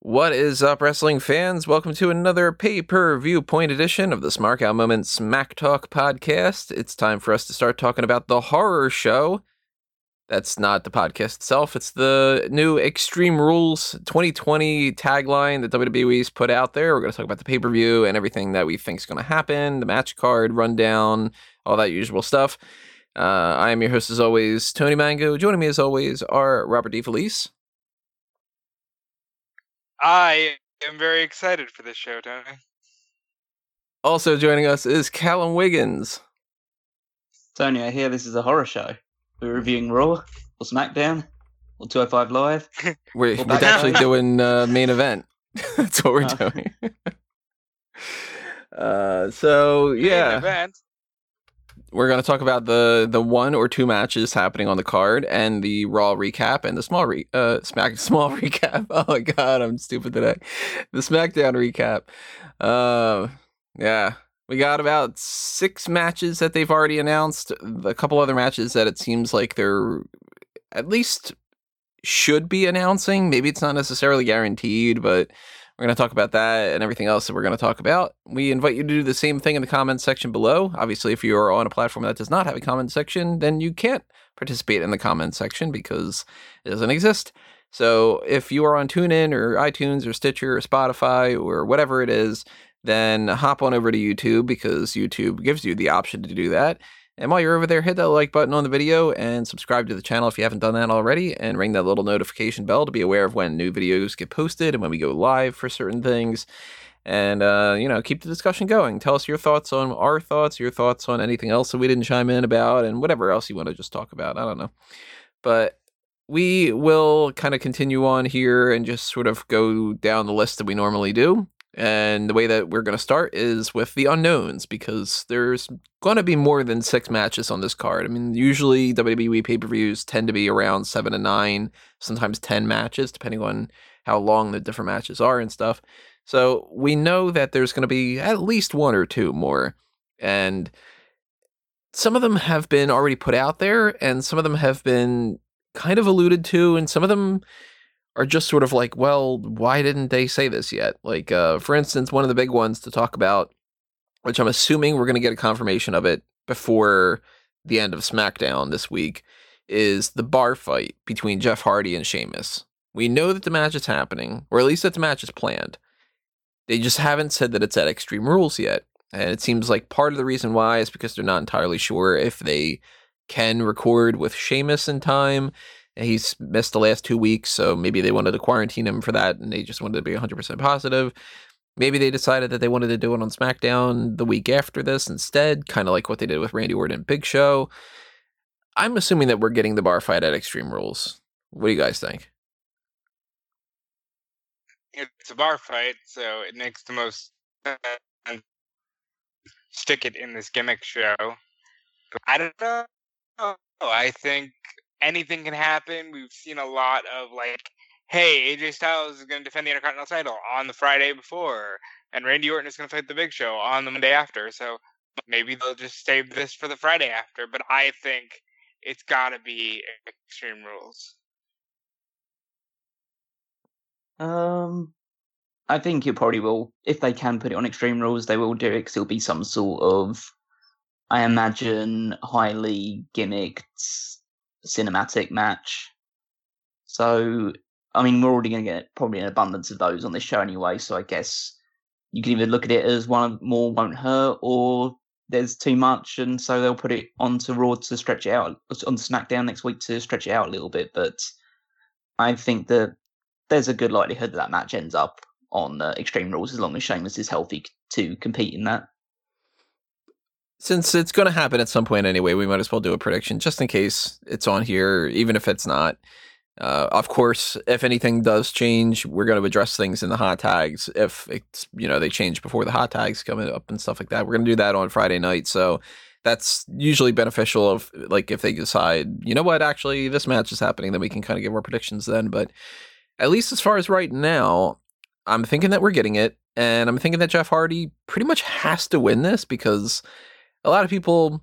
What is up, wrestling fans? Welcome to another pay per view point edition of the Smark Out Moment Smack Talk podcast. It's time for us to start talking about the horror show. That's not the podcast itself, it's the new Extreme Rules 2020 tagline that WWE's put out there. We're going to talk about the pay per view and everything that we think is going to happen, the match card, rundown, all that usual stuff. Uh, I am your host, as always, Tony Mango. Joining me, as always, are Robert D. Felice. I am very excited for this show, Tony. Also joining us is Callum Wiggins. Tony, I hear this is a horror show. We're reviewing Raw or SmackDown or 205 Live. We're, we're actually doing uh, main event. That's what we're Oh. doing. uh, so Main yeah, we're gonna talk about the the one or two matches happening on the card and the Raw recap and the small re uh Smack small recap. Oh my god, I'm stupid today. The SmackDown recap. Uh, yeah. We got about six matches that they've already announced. A couple other matches that it seems like they're at least should be announcing. Maybe it's not necessarily guaranteed, but we're going to talk about that and everything else that we're going to talk about. We invite you to do the same thing in the comments section below. Obviously, if you are on a platform that does not have a comment section, then you can't participate in the comment section because it doesn't exist. So if you are on TuneIn or iTunes or Stitcher or Spotify or whatever it is, then hop on over to YouTube because YouTube gives you the option to do that. And while you're over there, hit that like button on the video and subscribe to the channel if you haven't done that already, and ring that little notification bell to be aware of when new videos get posted and when we go live for certain things. And uh, you know, keep the discussion going. Tell us your thoughts on our thoughts, your thoughts on anything else that we didn't chime in about, and whatever else you want to just talk about. I don't know, but we will kind of continue on here and just sort of go down the list that we normally do. And the way that we're going to start is with the unknowns because there's going to be more than six matches on this card. I mean, usually WWE pay per views tend to be around seven to nine, sometimes 10 matches, depending on how long the different matches are and stuff. So we know that there's going to be at least one or two more. And some of them have been already put out there, and some of them have been kind of alluded to, and some of them are just sort of like, well, why didn't they say this yet? Like, uh, for instance, one of the big ones to talk about, which I'm assuming we're going to get a confirmation of it before the end of SmackDown this week, is the bar fight between Jeff Hardy and Sheamus. We know that the match is happening, or at least that the match is planned. They just haven't said that it's at Extreme Rules yet. And it seems like part of the reason why is because they're not entirely sure if they can record with Sheamus in time. He's missed the last two weeks, so maybe they wanted to quarantine him for that and they just wanted to be 100% positive. Maybe they decided that they wanted to do it on SmackDown the week after this instead, kind of like what they did with Randy Orton and Big Show. I'm assuming that we're getting the bar fight at Extreme Rules. What do you guys think? It's a bar fight, so it makes the most sense. Stick it in this gimmick show. I don't know. I think anything can happen. We've seen a lot of like, hey, AJ Styles is going to defend the Intercontinental title on the Friday before, and Randy Orton is going to fight the Big Show on the Monday after. So maybe they'll just save this for the Friday after. But I think it's got to be Extreme Rules. Um, I think it probably will. If they can put it on Extreme Rules, they will do it. Cause it'll be some sort of, I imagine, highly gimmicked cinematic match. So, I mean, we're already going to get probably an abundance of those on this show anyway. So I guess you can either look at it as one of more won't hurt, or there's too much, and so they'll put it onto Raw to stretch it out, on SmackDown next week to stretch it out a little bit. But I think that there's a good likelihood that that match ends up on uh, Extreme Rules as long as Sheamus is healthy to compete in that. Since it's going to happen at some point anyway, we might as well do a prediction just in case it's on here, even if it's not. Uh, of course, if anything does change, we're going to address things in the hot tags. If it's you know they change before the hot tags coming up and stuff like that, we're going to do that on Friday night. So that's usually beneficial. Of like if they decide, you know what, actually this match is happening, then we can kind of give our predictions then. But at least as far as right now, I'm thinking that we're getting it, and I'm thinking that Jeff Hardy pretty much has to win this because a lot of people,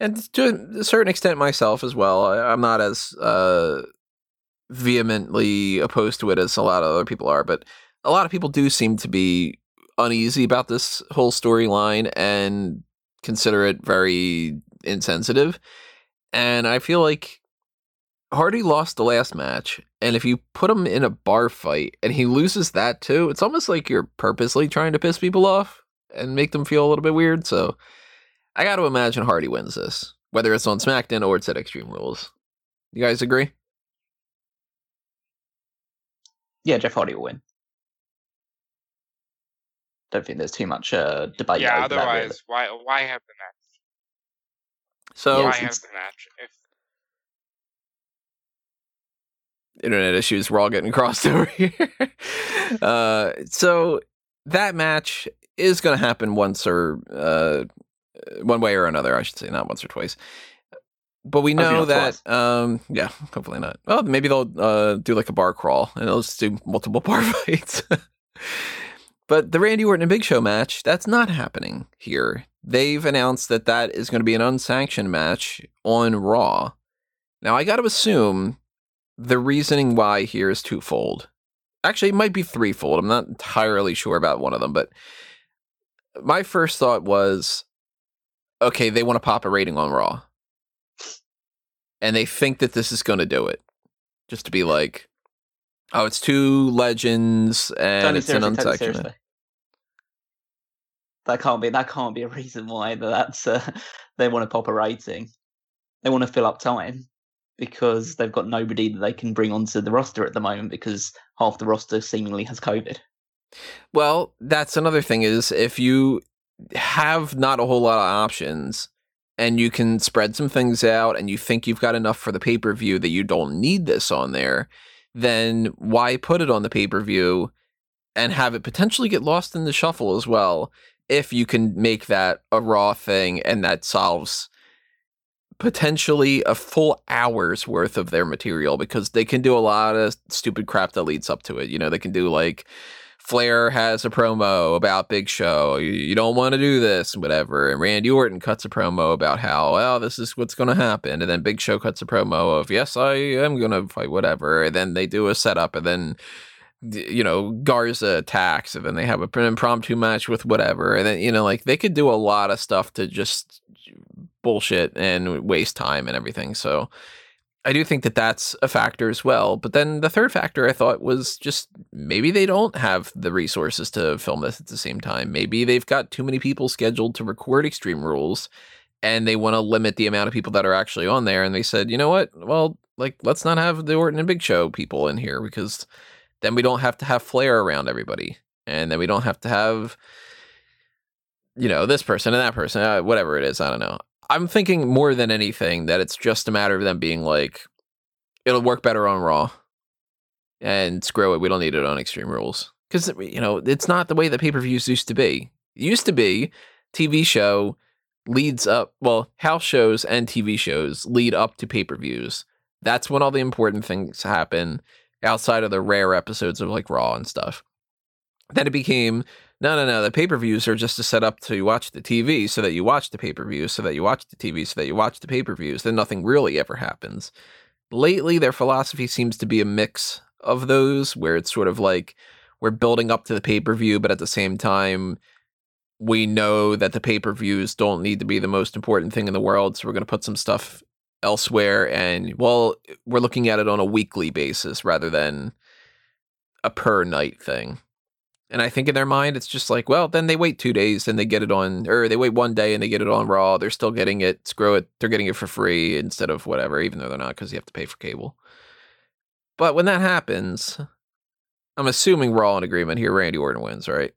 and to a certain extent myself as well, I- I'm not as uh, vehemently opposed to it as a lot of other people are, but a lot of people do seem to be uneasy about this whole storyline and consider it very insensitive. And I feel like Hardy lost the last match, and if you put him in a bar fight and he loses that too, it's almost like you're purposely trying to piss people off and make them feel a little bit weird. So I got to imagine Hardy wins this, whether it's on SmackDown or it's at Extreme Rules. You guys agree? Yeah, Jeff Hardy will win. Don't think there's too much uh, debate. yeah. over that, really. Otherwise, why why have the match? So why have the match? If internet issues we're all getting crossed over here. uh, so that match is going to happen once or uh, one way or another, I should say, not once or twice. But we know that, um, yeah, hopefully not. Well, maybe they'll uh, do like a bar crawl and they'll just do multiple bar fights. but the Randy Orton and Big Show match, that's not happening here. They've announced that that is going to be an unsanctioned match on Raw. Now, I got to assume the reasoning why here is twofold. Actually, it might be threefold. I'm not entirely sure about one of them, but my first thought was okay, they want to pop a rating on Raw. And they think that this is going to do it. Just to be like, oh, it's two legends and Tony, it's an unsectioned. That can't be. That can't be a reason why that's uh, they want to pop a rating. They want to fill up time because they've got nobody that they can bring onto the roster at the moment because half the roster seemingly has COVID. Well, that's another thing is if you have not a whole lot of options and you can spread some things out and you think you've got enough for the pay-per-view that you don't need this on there, then why put it on the pay-per-view and have it potentially get lost in the shuffle as well if you can make that a raw thing and that solves potentially a full hour's worth of their material because they can do a lot of stupid crap that leads up to it. You know, they can do like Flair has a promo about Big Show. You, you don't want to do this, whatever. And Randy Orton cuts a promo about how, well, this is what's going to happen. And then Big Show cuts a promo of, yes, I am going to fight, whatever. And then they do a setup, and then, you know, Garza attacks, and then they have an impromptu match with whatever. And then, you know, like they could do a lot of stuff to just bullshit and waste time and everything. So, I do think that that's a factor as well. But then the third factor I thought was just maybe they don't have the resources to film this at the same time. Maybe they've got too many people scheduled to record Extreme Rules and they want to limit the amount of people that are actually on there. And they said, you know what? Well, like, let's not have the Orton and Big Show people in here because then we don't have to have Flair around everybody. And then we don't have to have, you know, this person and that person, uh, whatever it is. I don't know. I'm thinking more than anything that it's just a matter of them being like, it'll work better on Raw, and screw it, we don't need it on Extreme Rules because you know it's not the way that pay per views used to be. It used to be TV show leads up, well, house shows and TV shows lead up to pay per views. That's when all the important things happen outside of the rare episodes of like Raw and stuff. Then it became no, no, no. The pay per views are just to set up to watch the TV so that you watch the pay per views, so that you watch the TV, so that you watch the pay per views. Then nothing really ever happens. Lately, their philosophy seems to be a mix of those where it's sort of like we're building up to the pay per view, but at the same time, we know that the pay per views don't need to be the most important thing in the world. So we're going to put some stuff elsewhere. And well, we're looking at it on a weekly basis rather than a per night thing. And I think in their mind, it's just like, well, then they wait two days and they get it on, or they wait one day and they get it on Raw. They're still getting it. Screw it. They're getting it for free instead of whatever, even though they're not because you have to pay for cable. But when that happens, I'm assuming we're all in agreement here. Randy Orton wins, right?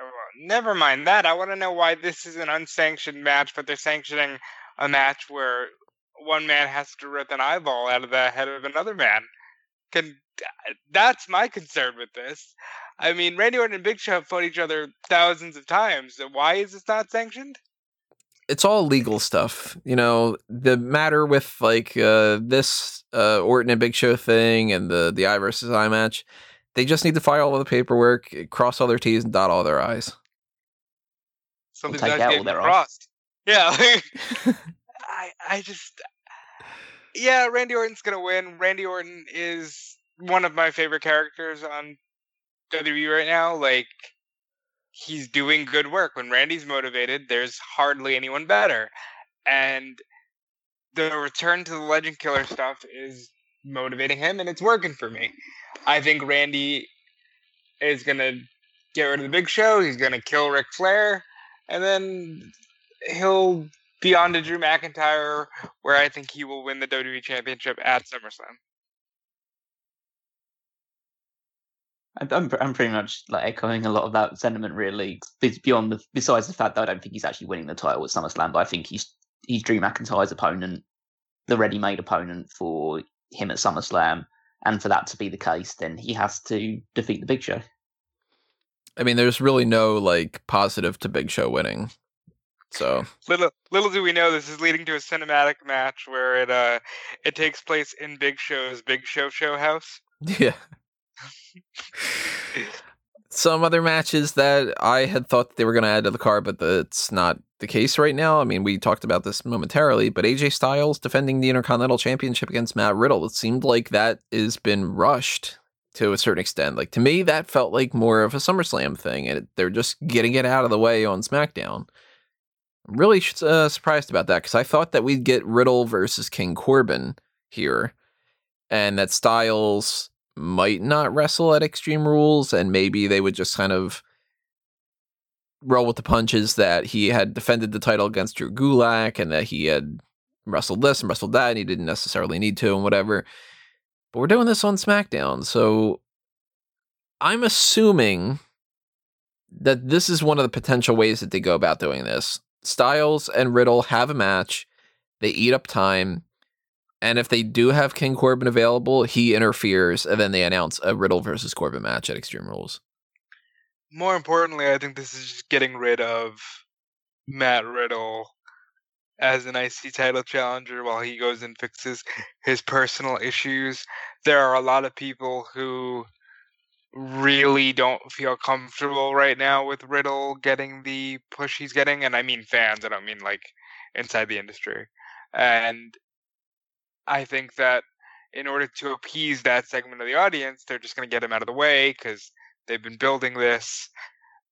Oh, Never mind that. I want to know why this is an unsanctioned match, but they're sanctioning a match where one man has to rip an eyeball out of the head of another man. Can that's my concern with this. I mean, Randy Orton and Big Show have fought each other thousands of times. Why is this not sanctioned? it's all legal stuff. You know, the matter with like uh, this uh, Orton and Big Show thing and the the I versus I match, they just need to file all the paperwork, cross all their T's, and dot all their I's. Something take that's out getting all crossed. Yeah, like, I I just yeah, Randy Orton's gonna win. Randy Orton is one of my favorite characters on WWE right now. Like he's doing good work. When Randy's motivated, there's hardly anyone better. And the return to the Legend Killer stuff is motivating him, and it's working for me. I think Randy is gonna get rid of the Big Show. He's gonna kill Ric Flair, and then he'll be on to Drew McIntyre, where I think he will win the WWE Championship at SummerSlam. I'm I'm pretty much like echoing a lot of that sentiment. Really, beyond the besides the fact that I don't think he's actually winning the title at SummerSlam, but I think he's he's Drew McIntyre's opponent, the ready-made opponent for him at SummerSlam, and for that to be the case, then he has to defeat the Big Show. I mean, there's really no like positive to Big Show winning. So little little do we know this is leading to a cinematic match where it uh it takes place in Big Show's Big Show Show house. Yeah. Some other matches that I had thought they were going to add to the card, but that's not the case right now. I mean, we talked about this momentarily, but AJ Styles defending the Intercontinental Championship against Matt Riddle. It seemed like that has been rushed to a certain extent. Like to me, that felt like more of a SummerSlam thing, and they're just getting it out of the way on SmackDown. I'm really uh, surprised about that because I thought that we'd get Riddle versus King Corbin here, and that Styles might not wrestle at Extreme Rules, and maybe they would just kind of roll with the punches that he had defended the title against Drew Gulak and that he had wrestled this and wrestled that, and he didn't necessarily need to, and whatever. But we're doing this on SmackDown, so I'm assuming that this is one of the potential ways that they go about doing this. Styles and Riddle have a match, they eat up time, and if they do have King Corbin available, he interferes, and then they announce a Riddle versus Corbin match at Extreme Rules. More importantly, I think this is just getting rid of Matt Riddle as an IC title challenger while he goes and fixes his personal issues. There are a lot of people who really don't feel comfortable right now with Riddle getting the push he's getting, and I mean fans. I don't mean like inside the industry. And I think that in order to appease that segment of the audience, they're just going to get him out of the way because they've been building this,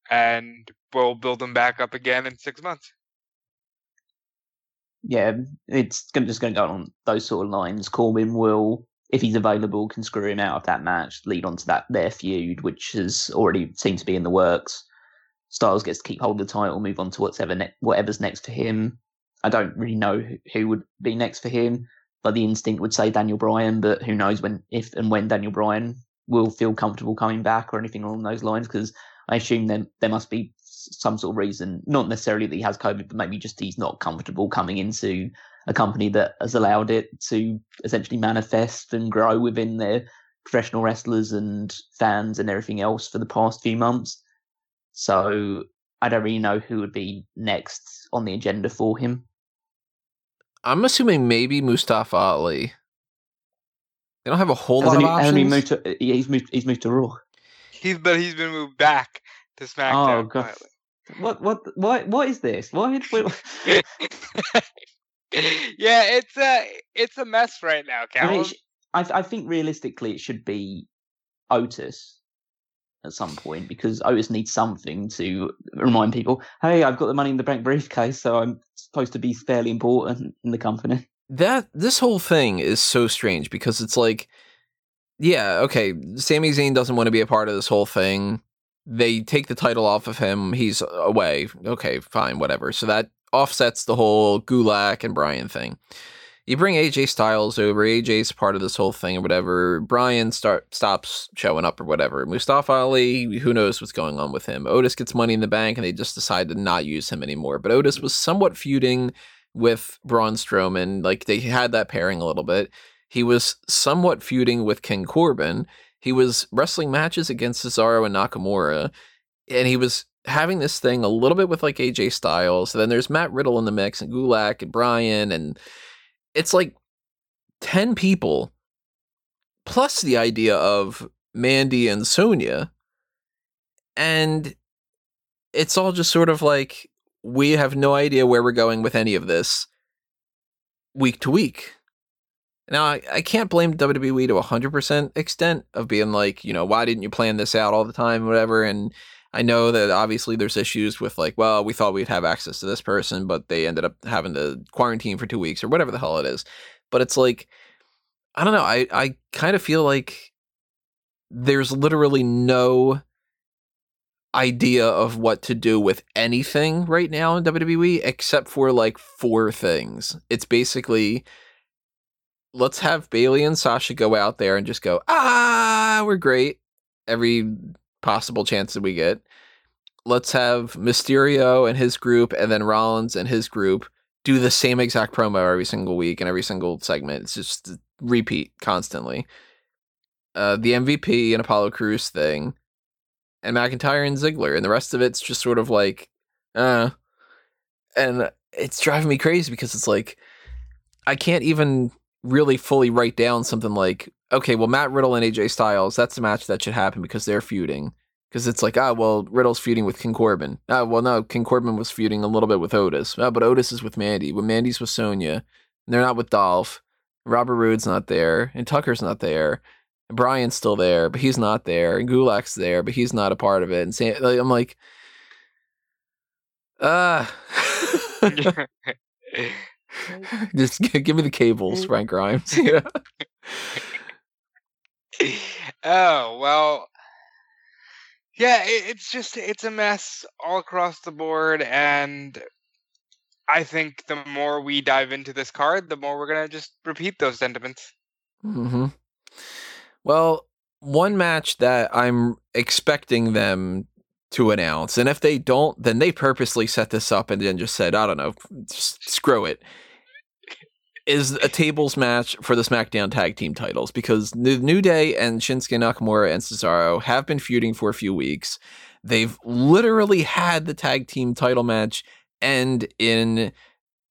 and we'll build them back up again in six months. Yeah, it's just going to go on those sort of lines. Corbin will if he's available, can screw him out of that match, lead on to that their feud, which has already seemed to be in the works. Styles gets to keep hold of the title, move on to whatever ne- whatever's next for him. I don't really know who would be next for him, but the instinct would say Daniel Bryan. But who knows when, if and when Daniel Bryan will feel comfortable coming back or anything along those lines? Because I assume there there must be some sort of reason, not necessarily that he has COVID, but maybe just he's not comfortable coming into a company that has allowed it to essentially manifest and grow within their professional wrestlers and fans and everything else for the past few months. So I don't really know who would be next on the agenda for him. I'm assuming maybe Mustafa Ali. They don't have a whole lot of options. He moved to, he's moved. He's moved to Raw. He's but he's been moved back to SmackDown. Oh god. What what what what is this? Why? yeah, it's a it's a mess right now, Callum. I, mean, I, I think realistically it should be Otis at some point because Otis needs something to remind people, hey, I've got the money in the bank briefcase, so I'm supposed to be fairly important in the company. That this whole thing is so strange because it's like, yeah, okay, Sami Zayn doesn't want to be a part of this whole thing. They take the title off of him. He's away. Okay, fine, whatever. So that offsets the whole Gulak and Bryan thing. You bring AJ Styles over, AJ's part of this whole thing or whatever. Bryan start stops showing up or whatever. Mustafa Ali, who knows what's going on with him. Otis gets money in the bank and they just decide to not use him anymore. But Otis was somewhat feuding with Braun Strowman. Like they had that pairing a little bit. He was somewhat feuding with King Corbin. He was wrestling matches against Cesaro and Nakamura. And he was having this thing a little bit with like AJ Styles. then there's Matt Riddle in the mix and Gulak and Bryan And it's like 10 people plus the idea of Mandy and Sonya. And it's all just sort of like we have no idea where we're going with any of this week to week. Now, I, I can't blame WWE to a 100% extent of being like, you know, why didn't you plan this out all the time, whatever. And I know that obviously there's issues with like, well, we thought we'd have access to this person, but they ended up having to quarantine for two weeks or whatever the hell it is. But it's like, I don't know. I, I kind of feel like there's literally no idea of what to do with anything right now in WWE except for like four things. It's basically let's have Bayley and Sasha go out there and just go, ah, we're great. Every possible chance that we get. Let's have Mysterio and his group, and then Rollins and his group do the same exact promo every single week and every single segment. It's just repeat constantly. Uh, the MVP and Apollo Crews thing, and McIntyre and Ziggler, and the rest of it's just sort of like, uh, and it's driving me crazy because it's like I can't even really fully write down something like, okay, well, Matt Riddle and AJ Styles, that's a match that should happen because they're feuding. Because it's like, ah, well, Riddle's feuding with King Corbin. Ah, well, no, King Corbin was feuding a little bit with Otis. Ah, but Otis is with Mandy. When Mandy's with Sonya, they're not with Dolph. Robert Roode's not there, and Tucker's not there. And Bryan's still there, but he's not there. And Gulak's there, but he's not a part of it. And Sam, like, I'm like, ah. Just give me the cables, Frank Grimes. Yeah. oh well yeah it, it's just it's a mess all across the board and i think the more we dive into this card the more we're gonna just repeat those sentiments mm-hmm. Well, one match that I'm expecting them to announce, and if they don't, then they purposely set this up and then just said, I don't know, screw it. Is a tables match for the SmackDown Tag Team titles because the New Day and Shinsuke Nakamura and Cesaro have been feuding for a few weeks. They've literally had the tag team title match end in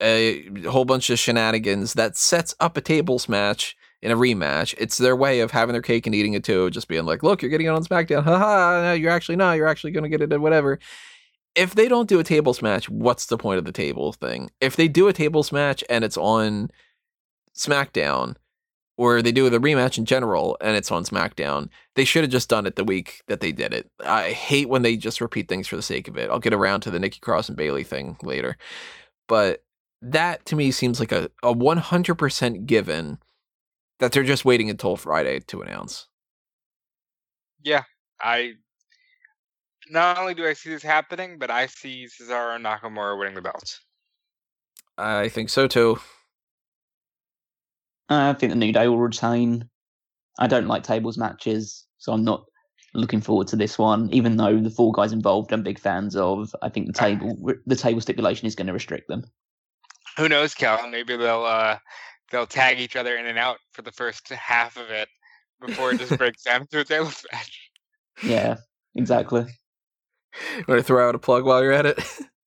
a whole bunch of shenanigans that sets up a tables match in a rematch. It's their way of having their cake and eating it too, just being like, look, you're getting it on SmackDown. Haha, no, you're actually not. You're actually going to get it at whatever. If they don't do a tables match, what's the point of the table thing? If they do a tables match and it's on SmackDown, or they do the rematch in general and it's on SmackDown, they should have just done it the week that they did it. I hate when they just repeat things for the sake of it. I'll get around to the Nikki Cross and Bayley thing later. But that to me seems like a, a 100% given that they're just waiting until Friday to announce. yeah i not only do i see this happening but i see cesaro and nakamura winning the belts I think so too. I think the New Day will retain. I don't like tables matches, so I'm not looking forward to this one. Even though the four guys involved, I'm big fans of. I think the table the table stipulation is going to restrict them. who knows cal maybe they'll uh they'll tag each other in and out for the first half of it before it just breaks down to a tables match Yeah, exactly. Want to throw out a plug while you're at it?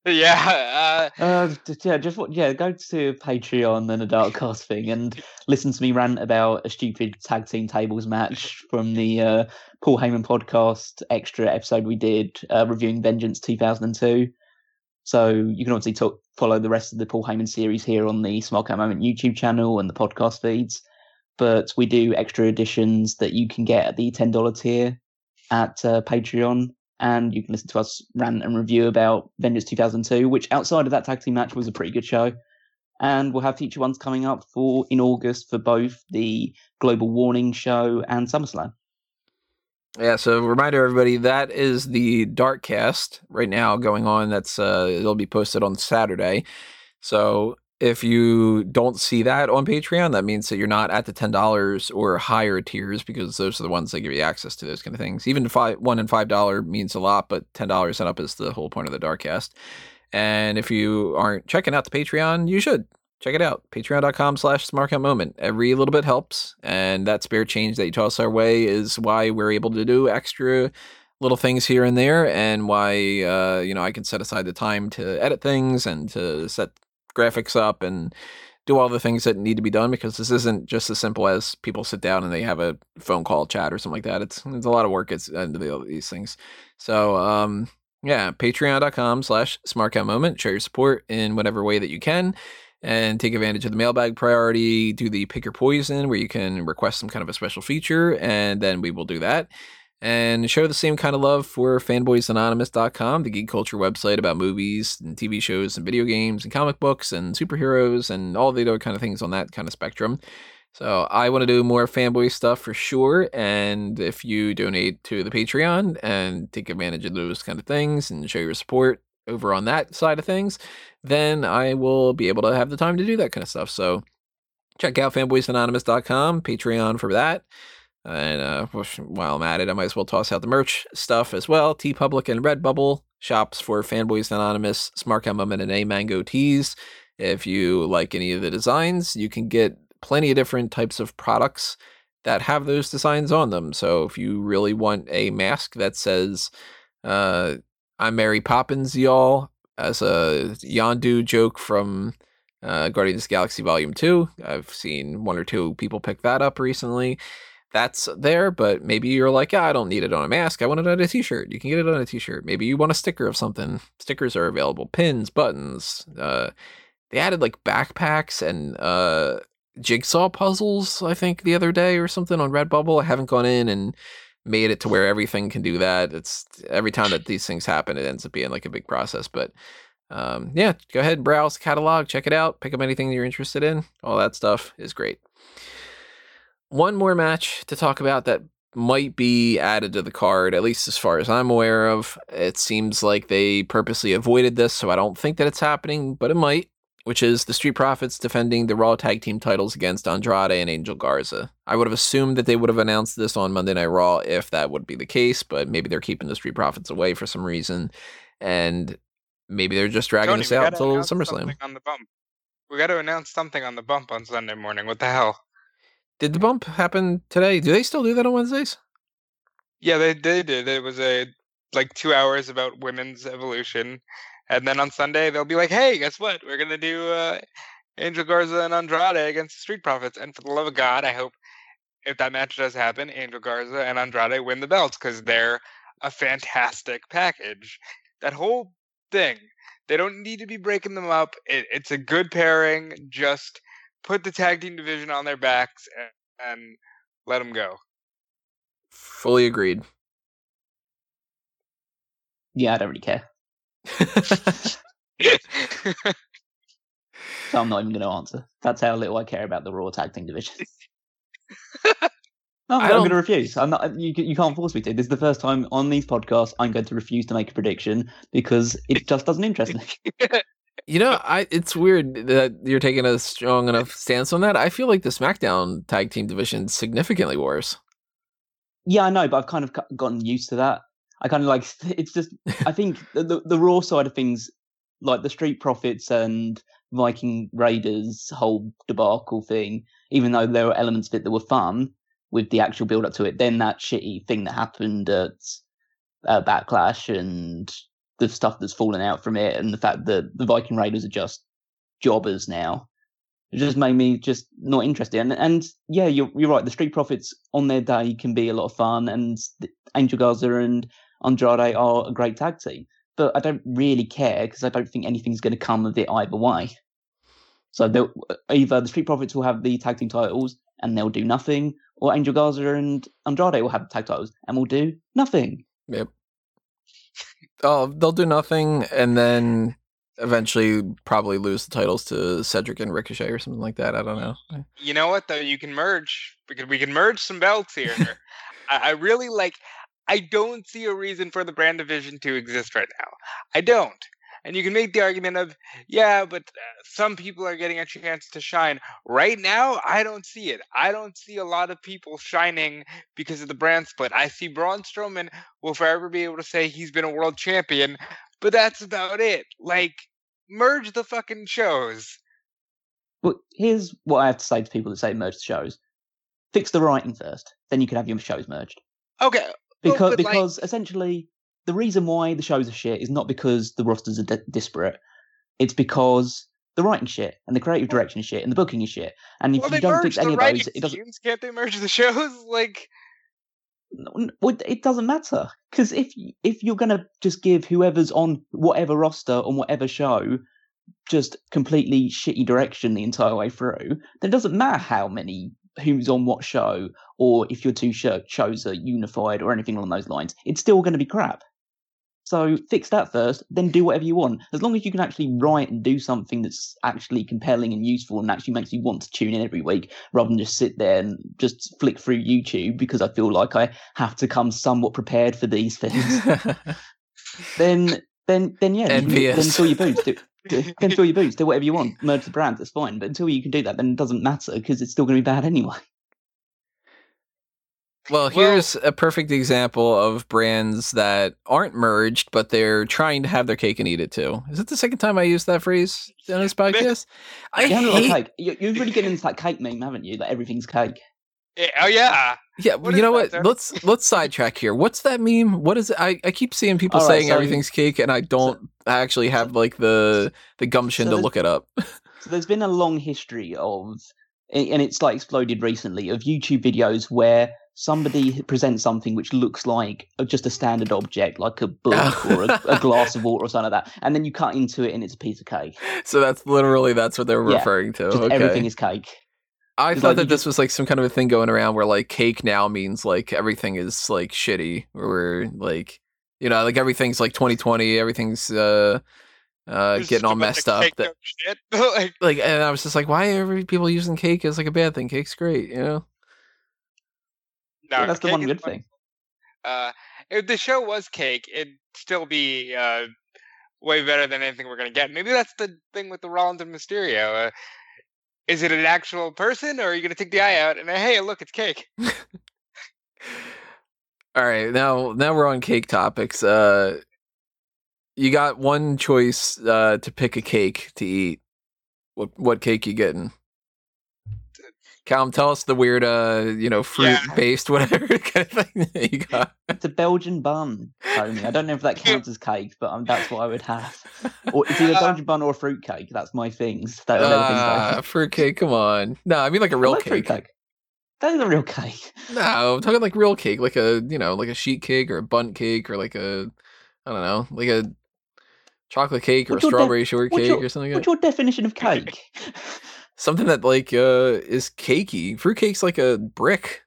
yeah uh Uh, yeah, just? Yeah, go to Patreon and a dark cast thing and listen to me rant about a stupid tag team tables match from the uh, Paul Heyman podcast extra episode we did uh, reviewing Vengeance 2002. So you can obviously talk, follow the rest of the Paul Heyman series here on the Smark Out Moment YouTube channel and the podcast feeds. But we do extra editions that you can get at the ten dollar tier at uh, Patreon and you can listen to us rant and review about Vengeance 2002, which outside of that tag team match was a pretty good show. And we'll have future ones coming up for in August for both the Global Warning show and SummerSlam. Yeah, so reminder everybody that is the Dark Cast right now going on. That's uh it'll be posted on Saturday. So if you don't see that on Patreon, that means that you're not at the ten dollars or higher tiers because those are the ones that give you access to those kind of things. Even five one and five dollar means a lot, but ten dollars and up is the whole point of the Darkcast. And if you aren't checking out the Patreon, you should check it out. Patreon.com slash smarkout moment. Every little bit helps. And that spare change that you toss our way is why we're able to do extra little things here and there and why uh, you know I can set aside the time to edit things and to set graphics up and do all the things that need to be done because this isn't just as simple as people sit down and they have a phone call chat or something like that. It's it's a lot of work it's into the, these things. So um yeah, patreon.com slash smarkout moment. Show your support in whatever way that you can. and take advantage of the mailbag priority. Do the pick your poison where you can request some kind of a special feature, and then we will do that. And show the same kind of love for fanboysanonymous.com, the geek culture website about movies and TV shows and video games and comic books and superheroes and all the other kind of things on that kind of spectrum. So I want to do more fanboy stuff for sure. And if you donate to the Patreon and take advantage of those kind of things and show your support over on that side of things, then I will be able to have the time to do that kind of stuff. So check out fanboysanonymous.com, Patreon for that. And uh, while I'm at it, I might as well toss out the merch stuff as well. TeePublic and Redbubble shops for Fanboys Anonymous, Smart Moment, and A Mango tees. If you like any of the designs, you can get plenty of different types of products that have those designs on them. So if you really want a mask that says, uh, I'm Mary Poppins, y'all, as a Yondu joke from uh, Guardians Galaxy Volume 2, I've seen one or two people pick that up recently. That's there, but maybe you're like, yeah, I don't need it on a mask. I want it on a t shirt. You can get it on a t shirt. Maybe you want a sticker of something. Stickers are available, pins, buttons. Uh, they added like backpacks and uh, jigsaw puzzles, I think, the other day or something on Redbubble. I haven't gone in and made it to where everything can do that. It's every time that these things happen, it ends up being like a big process. But um, yeah, go ahead, and browse the catalog, check it out, pick up anything you're interested in. All that stuff is great. One more match to talk about that might be added to the card, at least as far as I'm aware of. It seems like they purposely avoided this, so I don't think that it's happening, but it might which is the Street Profits defending the Raw Tag Team titles against Andrade and Angel Garza. I would have assumed that they would have announced this on Monday Night Raw if that would be the case, but maybe they're keeping the Street Profits away for some reason, and maybe they're just dragging Tony, this out until SummerSlam. On the bump. We got to announce something on the bump on Sunday morning. What the hell? Did the bump happen today? Do they still do that on Wednesdays? Yeah, they they did. It was a like two hours about women's evolution, and then on Sunday they'll be like, "Hey, guess what? We're gonna do uh, Angel Garza and Andrade against the Street Profits." And for the love of God, I hope if that match does happen, Angel Garza and Andrade win the belts because they're a fantastic package. That whole thing, they don't need to be breaking them up. It, it's a good pairing. Just put the tag team division on their backs and, and let them go. Fully agreed. Yeah, I don't really care. So I'm not even going to answer. That's how little I care about the Raw Tag Team division. No, oh, I I'm don't- going to refuse. I'm not. You, you can't force me to. This is the first time on these podcasts I'm going to refuse to make a prediction because it just doesn't interest me. You know, I it's weird that you're taking a strong enough stance on that. I feel like the SmackDown tag team division is significantly worse. Yeah, I know, but I've kind of gotten used to that. I kind of like it's just. I think the, the the Raw side of things, like the Street Profits and Viking Raiders whole debacle thing, even though there were elements of it that were fun with the actual build up to it, then that shitty thing that happened at uh, Backlash and the stuff that's fallen out from it, and the fact that the Viking Raiders are just jobbers now. It just made me just not interested. And and yeah, you're you're right. The Street Profits on their day can be a lot of fun, and Angel Garza and Andrade are a great tag team. But I don't really care because I don't think anything's going to come of it either way. So either the Street Profits will have the tag team titles and they'll do nothing, or Angel Garza and Andrade will have the tag titles and will do nothing. Yep. Oh, they'll do nothing, and then eventually probably lose the titles to Cedric and Ricochet or something like that. I don't know. you know what though? You can merge. We can we can merge some belts here. I, I really like. I don't see a reason for the brand division to exist right now. I don't. And you can make the argument of, yeah, but uh, some people are getting a chance to shine. Right now, I don't see it. I don't see a lot of people shining because of the brand split. I see Braun Strowman will forever be able to say he's been a world champion, but that's about it. Like, merge the fucking shows. But here's what I have to say to people that say merge the shows: fix the writing first, then you can have your shows merged. Okay, because but, like- because essentially the reason why the shows are shit is not because the rosters are di- disparate. It's because the writing shit and the creative direction is shit and the booking is shit. And if well, you don't fix any of those, it doesn't. teams. Can't they merge the shows? Like, It doesn't matter because if if you're gonna just give whoever's on whatever roster on whatever show just completely shitty direction the entire way through, then it doesn't matter how many who's on what show or if your two shows are unified or anything along those lines. It's still going to be crap. So fix that first, then do whatever you want. As long as you can actually write and do something that's actually compelling and useful and actually makes you want to tune in every week, rather than just sit there and just flick through YouTube because I feel like I have to come somewhat prepared for these things. then, then, then yeah, you then fill your boots. Do, do, then fill your boots. Do whatever you want. Merge the brands. That's fine. But until you can do that, then it doesn't matter because it's still going to be bad anyway. Well, here's a perfect example of brands that aren't merged, but they're trying to have their cake and eat it too. Is it the second time I used that phrase on this podcast? I You haven't hate. cake. You, you're really getting into that cake meme, haven't you? That everything's cake. Yeah, oh yeah. Yeah, What you know that, what? sir? Let's let's sidetrack here. What's that meme? What is it? I, I keep seeing people All right, saying so- everything's cake, and I don't actually have like the the gumption so to look it up. So there's been a long history of, and it's like exploded recently, of YouTube videos where somebody presents something which looks like just a standard object, like a book or a, a glass of water or something like that, and then you cut into it and it's a piece of cake. so that's literally that's what they're Yeah, referring to. Just okay. everything is cake. I it's thought like that this just- was like some kind of a thing going around where like cake now means like everything is like shitty or like you know like everything's like 2020 everything's uh uh There's getting all messed up that, shit. like, like and I was just like why are people using cake as like a bad thing cake's great you know no, Yeah, that's the one good thing. Uh, if the show was cake, it'd still be uh, way better than anything we're gonna get. Maybe that's the thing with the Rollins and Mysterio. Uh, is it an actual person, or are you gonna take the eye out and hey, look, it's cake? all right now now we're on cake topics uh you got one choice uh to pick a cake to eat what what cake you getting Calum, tell us the weird, uh, you know, fruit Yeah. based whatever kind of thing that you got. It's a Belgian bun, Tony. I don't know if that counts as cake, but um, that's what I would have. Or it's either a Belgian bun or a fruit cake. That's my things. That, they're the things I Ah, fruitcake, come on. No, I mean like a I real like cake. cake. That is a real cake. No, I'm talking like real cake, like a you know, like a sheet cake or a Bundt cake or like a I don't know, like a chocolate cake or What's a your def- strawberry shortcake your- or something like What's your definition of cake? Something that like uh is cakey. Fruitcake's like a brick.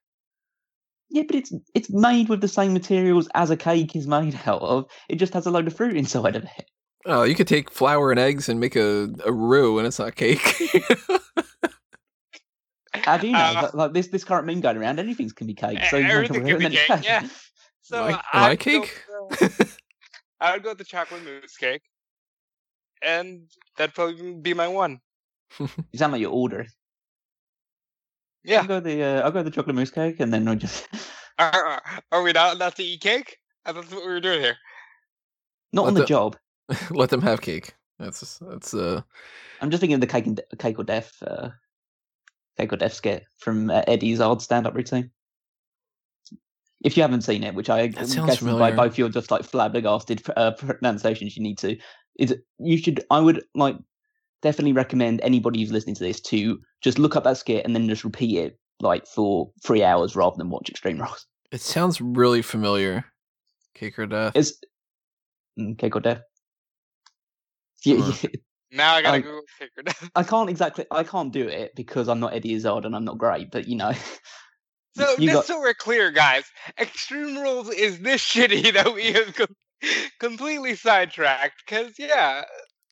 yeah, but it's it's made with the same materials as a cake is made out of. It just has a load of fruit inside of it. Oh, you could take flour and eggs and make a, a roux and it's not cake. How do you know? Uh, Like- like this this current meme going around, anything can be cake. So you make a everything can be and cake, yeah. So Am I- uh, I I'd go cake? with, uh, I would go with the chocolate mousse cake, and that'd probably be my one. You sound like you're ordering. Yeah. I'll go the uh, I'll go the chocolate mousse cake, and then I just Are, are we not allowed to eat cake? I thought that's what we were doing here. not Let on the the- job. Let them have cake. That's that's uh I'm just thinking of the cake and De- cake or death, uh, cake or death skit from uh, Eddie Izzard's stand-up routine. If you haven't seen it, which I am That by familiar. both your just like flabbergasted uh, pronunciations, you need to is you should I would like definitely recommend anybody who's listening to this to just look up that skit and then just repeat it like for three hours rather than watch Extreme Rules. it sounds really familiar. Cake or death. It's mm, cake or death. Yeah, Huh. yeah, Now I gotta Um, Google cake or death. I can't exactly. I can't do it because I'm not Eddie Izzard and I'm not great. But you know, So you just got- so we're clear, guys, Extreme Rules is this shitty that we have com- completely sidetracked. Because yeah,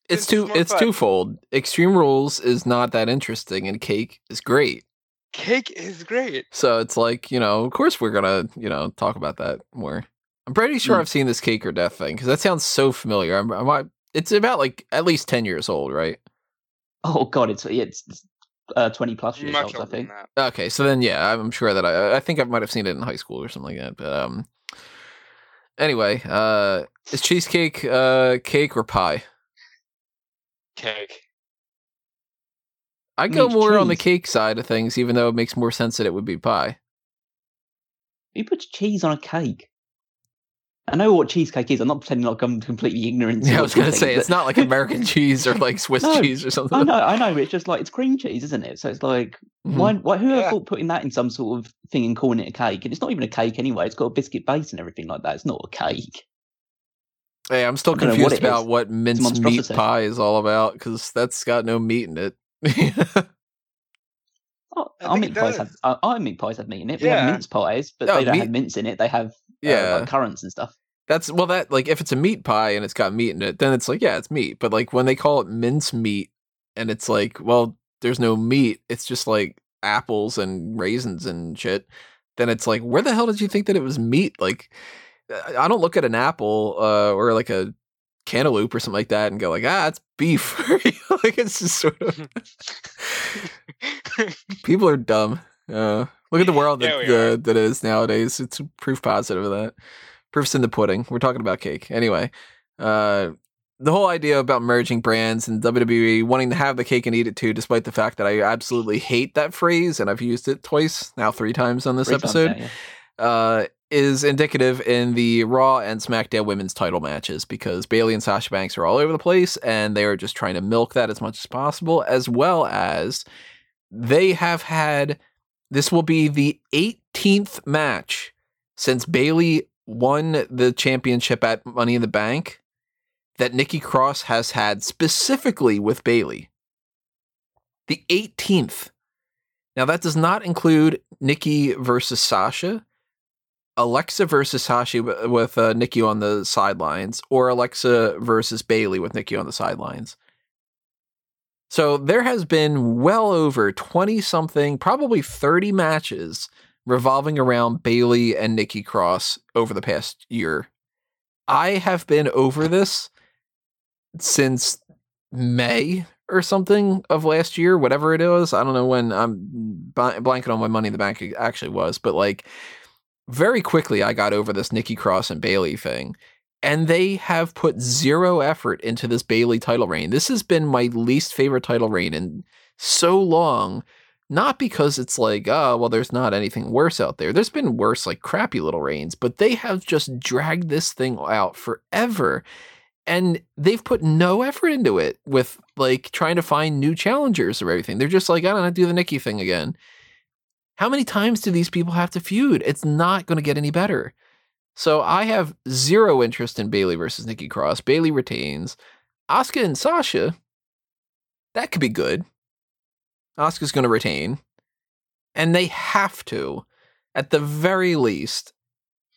it's it's two more it's fun. twofold. Extreme Rules is not that interesting and cake is great. cake is great. So it's like, you know, of course we're gonna, you know, talk about that more. I'm pretty sure Mm. I've seen this cake or death thing because that sounds so familiar. I'm, I'm, it's about like at least ten years old, right? oh god, it's it's uh, twenty plus years Much old. I think. that. Okay, so then yeah, I'm sure that I, I think I might have seen it in high school or something like that. But um, anyway, uh, is cheesecake uh cake or pie? Cake. I go it's more on the cake side of things, even though it makes more sense that it would be pie. Who puts cheese on a cake? I know what cheesecake is. I'm not pretending like I'm completely ignorant. Yeah, I was gonna say things, it's not like American cheese or like Swiss No, cheese or something. I know, I know. It's just like it's cream cheese, isn't it? So it's like Mhm. why? Why? Who ever Yeah. thought putting that in some sort of thing and calling it a cake? And it's not even a cake anyway. It's got a biscuit base and everything like that. It's not a cake. Hey, I'm still I don't know confused what about is. what mince meat pie is all about because that's got no meat in it. Oh, our meat pies have uh, our meat pies have meat in it. We have Yeah. mince pies, but Oh, they don't meat- have mince in it. They have uh, yeah, like currants and stuff. that's well, that like if it's a meat pie and it's got meat in it, then it's like yeah, it's meat. But like when they call it mince meat and it's like, well, there's no meat. It's just like apples and raisins and shit. Then it's like, where the hell did you think that it was meat? Like, I don't look at an apple uh, or like a cantaloupe or something like that and go like, ah, it's beef. like it's just sort of people are dumb. Uh, look at the world that uh, that is nowadays. It's proof positive of that. Proof's in the pudding. We're talking about cake anyway. Uh, the whole idea about merging brands and WWE wanting to have the cake and eat it too, despite the fact that I absolutely hate that phrase and I've used it twice now, three times on this Three times episode yeah. Uh, is indicative in the Raw and SmackDown women's title matches because Bayley and Sasha Banks are all over the place and they are just trying to milk that as much as possible, as well as they have had this will be the 18th match since Bayley won the championship at Money in the Bank that Nikki Cross has had specifically with Bayley. The 18th. Now that does not include Nikki versus Sasha. Alexa versus Sasha with uh, Nikki on the sidelines, or Alexa versus Bayley with Nikki on the sidelines. So there has been well over 20 something, probably 30 matches revolving around Bayley and Nikki Cross over the past year. I have been over this since May or something of last year, whatever it was. I don't know when I'm bl- blanking on when Money in the Bank actually was, but like very quickly I got over this Nikki Cross and Bayley thing. And they have put zero effort into this Bayley title reign. This has been my least favorite title reign in so long. Not because it's like, oh, well, there's not anything worse out there. There's been worse, like crappy little reigns, but they have just dragged this thing out forever. And they've put no effort into it with like trying to find new challengers or everything. They're just like, I don't know, do the Nikki thing again. How many times do these people have to feud? It's not going to get any better. So I have zero interest in Bayley versus Nikki Cross. Bayley retains. Asuka and Sasha, that could be good. Asuka's going to retain. And they have to, at the very least,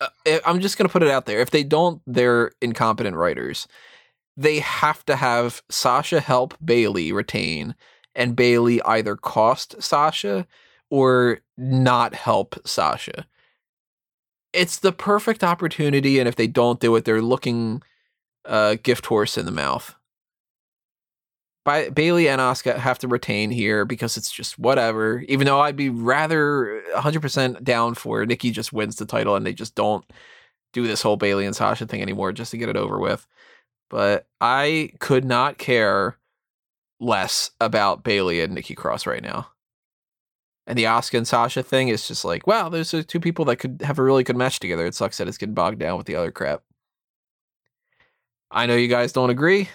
uh, I- I'm just going to put it out there. If they don't, they're incompetent writers. They have to have Sasha help Bayley retain, and Bayley either cost Sasha or not help Sasha. It's the perfect opportunity, and if they don't do it, they're looking uh, gift horse in the mouth. By, Bayley and Asuka have to retain here because it's just whatever. Even though I'd be rather 100% down for Nikki just wins the title and they just don't do this whole Bayley and Sasha thing anymore just to get it over with. But I could not care less about Bayley and Nikki Cross right now. And the Asuka and Sasha thing is just like, wow, there's two people that could have a really good match together. It sucks that it's getting bogged down with the other crap. I know you guys don't agree,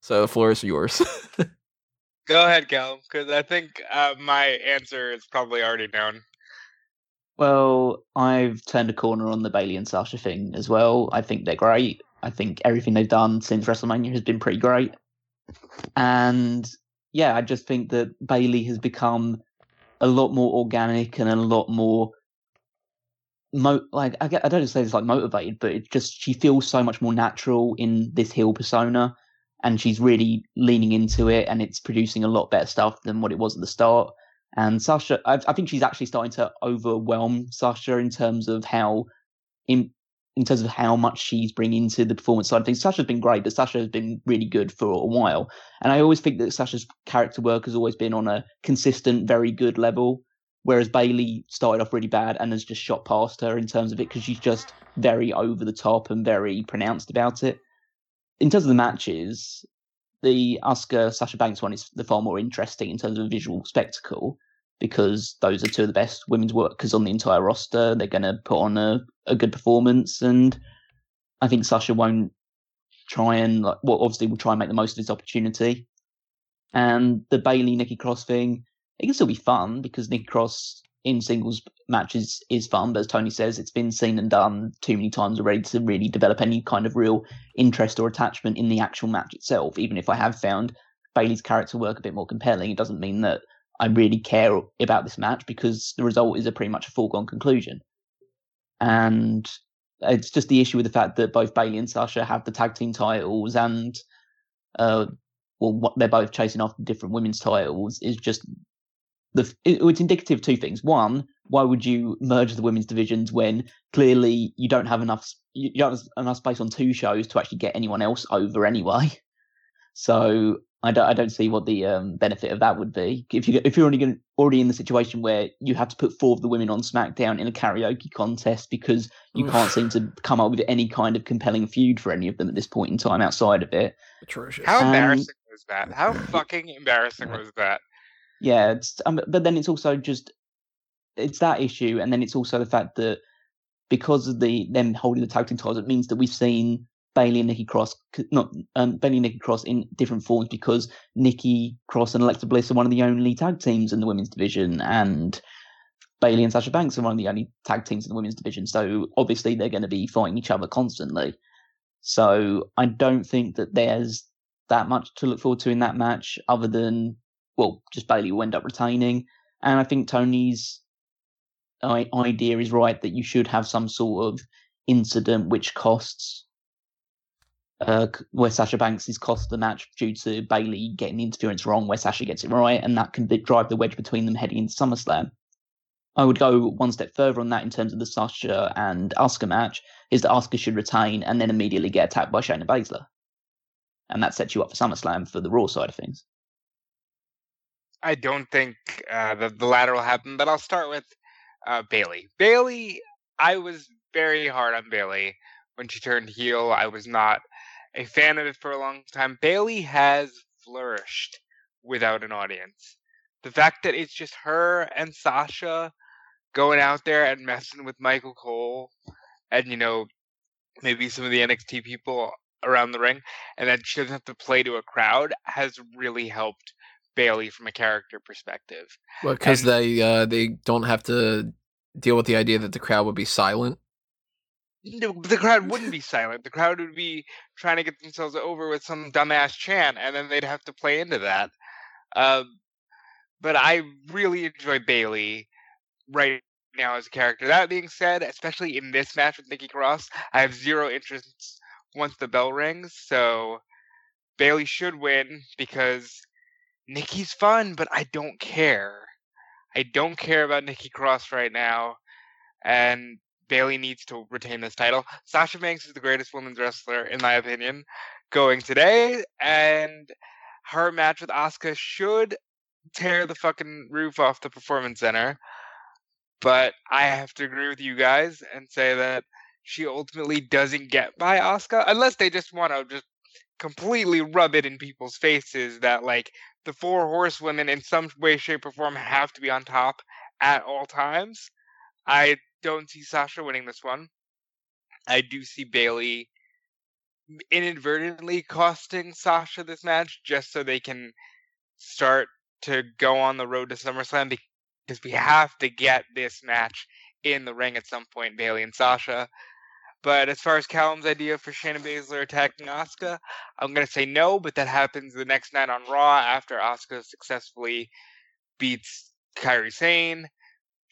so the floor is yours. Go ahead, Cal, because I think uh, my answer is probably already known. Well, I've turned a corner on the Bayley and Sasha thing as well. I think they're great. I think everything they've done since WrestleMania has been pretty great. And yeah, I just think that Bayley has become a lot more organic and a lot more mo- like I, get, I don't say it's like motivated, but it just she feels so much more natural in this heel persona, and she's really leaning into it, and it's producing a lot better stuff than what it was at the start. And Sasha, I, I think she's actually starting to overwhelm Sasha in terms of how, in in terms of how much she's bringing to the performance side of things. Sasha's been great, but Sasha has been really good for a while. And I always think that Sasha's character work has always been on a consistent, very good level. Whereas Bayley started off really bad and has just shot past her in terms of it because she's just very over the top and very pronounced about it. In terms of the matches, the Asuka Sasha Banks one is the far more interesting in terms of a visual spectacle because those are two of the best women's workers on the entire roster. They're going to put on a, a good performance, and I think Sasha won't try and like, well, obviously will try and make the most of his opportunity. And the Bayley Nikki Cross thing, it can still be fun because Nikki Cross in singles matches is fun, but as Tony says, it's been seen and done too many times already to really develop any kind of real interest or attachment in the actual match itself. Even if I have found Bayley's character work a bit more compelling, it doesn't mean that I really care about this match because the result is a pretty much a foregone conclusion. And it's just the issue with the fact that both Bayley and Sasha have the tag team titles and uh, well, they're both chasing after different women's titles is just the it, it's indicative of two things. One, why would you merge the women's divisions when clearly you don't have enough you don't have enough space on two shows to actually get anyone else over anyway? So I don't I don't see what the um, benefit of that would be if you if you're already going, already in the situation where you have to put four of the women on SmackDown in a karaoke contest because you can't seem to come up with any kind of compelling feud for any of them at this point in time outside of it. Atrocious. How Um, embarrassing was that? How fucking embarrassing was that? Yeah, it's, um, but then it's also just it's that issue, and then it's also the fact that because of the them holding the tag team titles, it means that we've seen Bayley and Nikki Cross, not um, Bayley and Nikki Cross in different forms because Nikki Cross and Alexa Bliss are one of the only tag teams in the women's division, and Bayley and Sasha Banks are one of the only tag teams in the women's division. So obviously they're going to be fighting each other constantly. So I don't think that there's that much to look forward to in that match, other than well, just Bayley will end up retaining. And I think Tony's idea is right that you should have some sort of incident which costs uh, where Sasha Banks is cost the match due to Bayley getting the interference wrong, where Sasha gets it right, and that can drive the wedge between them heading into SummerSlam. I would go one step further on that in terms of the Sasha and Asuka match, is that Asuka should retain and then immediately get attacked by Shayna Baszler. And that sets you up for SummerSlam for the Raw side of things. I don't think uh, the, the latter will happen, but I'll start with uh, Bayley. Bayley, I was very hard on Bayley when she turned heel. I was not a fan of it for a long time. Bayley has flourished without an audience. The fact that it's just her and Sasha going out there and messing with Michael Cole and, you know, maybe some of the NXT people around the ring, and that she doesn't have to play to a crowd has really helped Bayley from a character perspective. Well, because they uh, they don't have to deal with the idea that the crowd would be silent. No, the crowd wouldn't be silent. The crowd would be trying to get themselves over with some dumbass chant, and then they'd have to play into that. Um, but I really enjoy Bayley right now as a character. That being said, especially in this match with Nikki Cross, I have zero interest once the bell rings. So Bayley should win because Nikki's fun, but I don't care. I don't care about Nikki Cross right now, and Bayley needs to retain this title. Sasha Banks is the greatest women's wrestler, in my opinion, going today, and her match with Asuka should tear the fucking roof off the Performance Center. But I have to agree with you guys and say that she ultimately doesn't get by Asuka, unless they just want to just completely rub it in people's faces that like the four horsewomen in some way, shape, or form have to be on top at all times. I don't see Sasha winning this one. I do see Bayley inadvertently costing Sasha this match just so they can start to go on the road to SummerSlam because we have to get this match in the ring at some point, Bayley and Sasha. But as far as Callum's idea for Shayna Baszler attacking Asuka, I'm gonna say no, but that happens the next night on Raw after Asuka successfully beats Kairi Sane.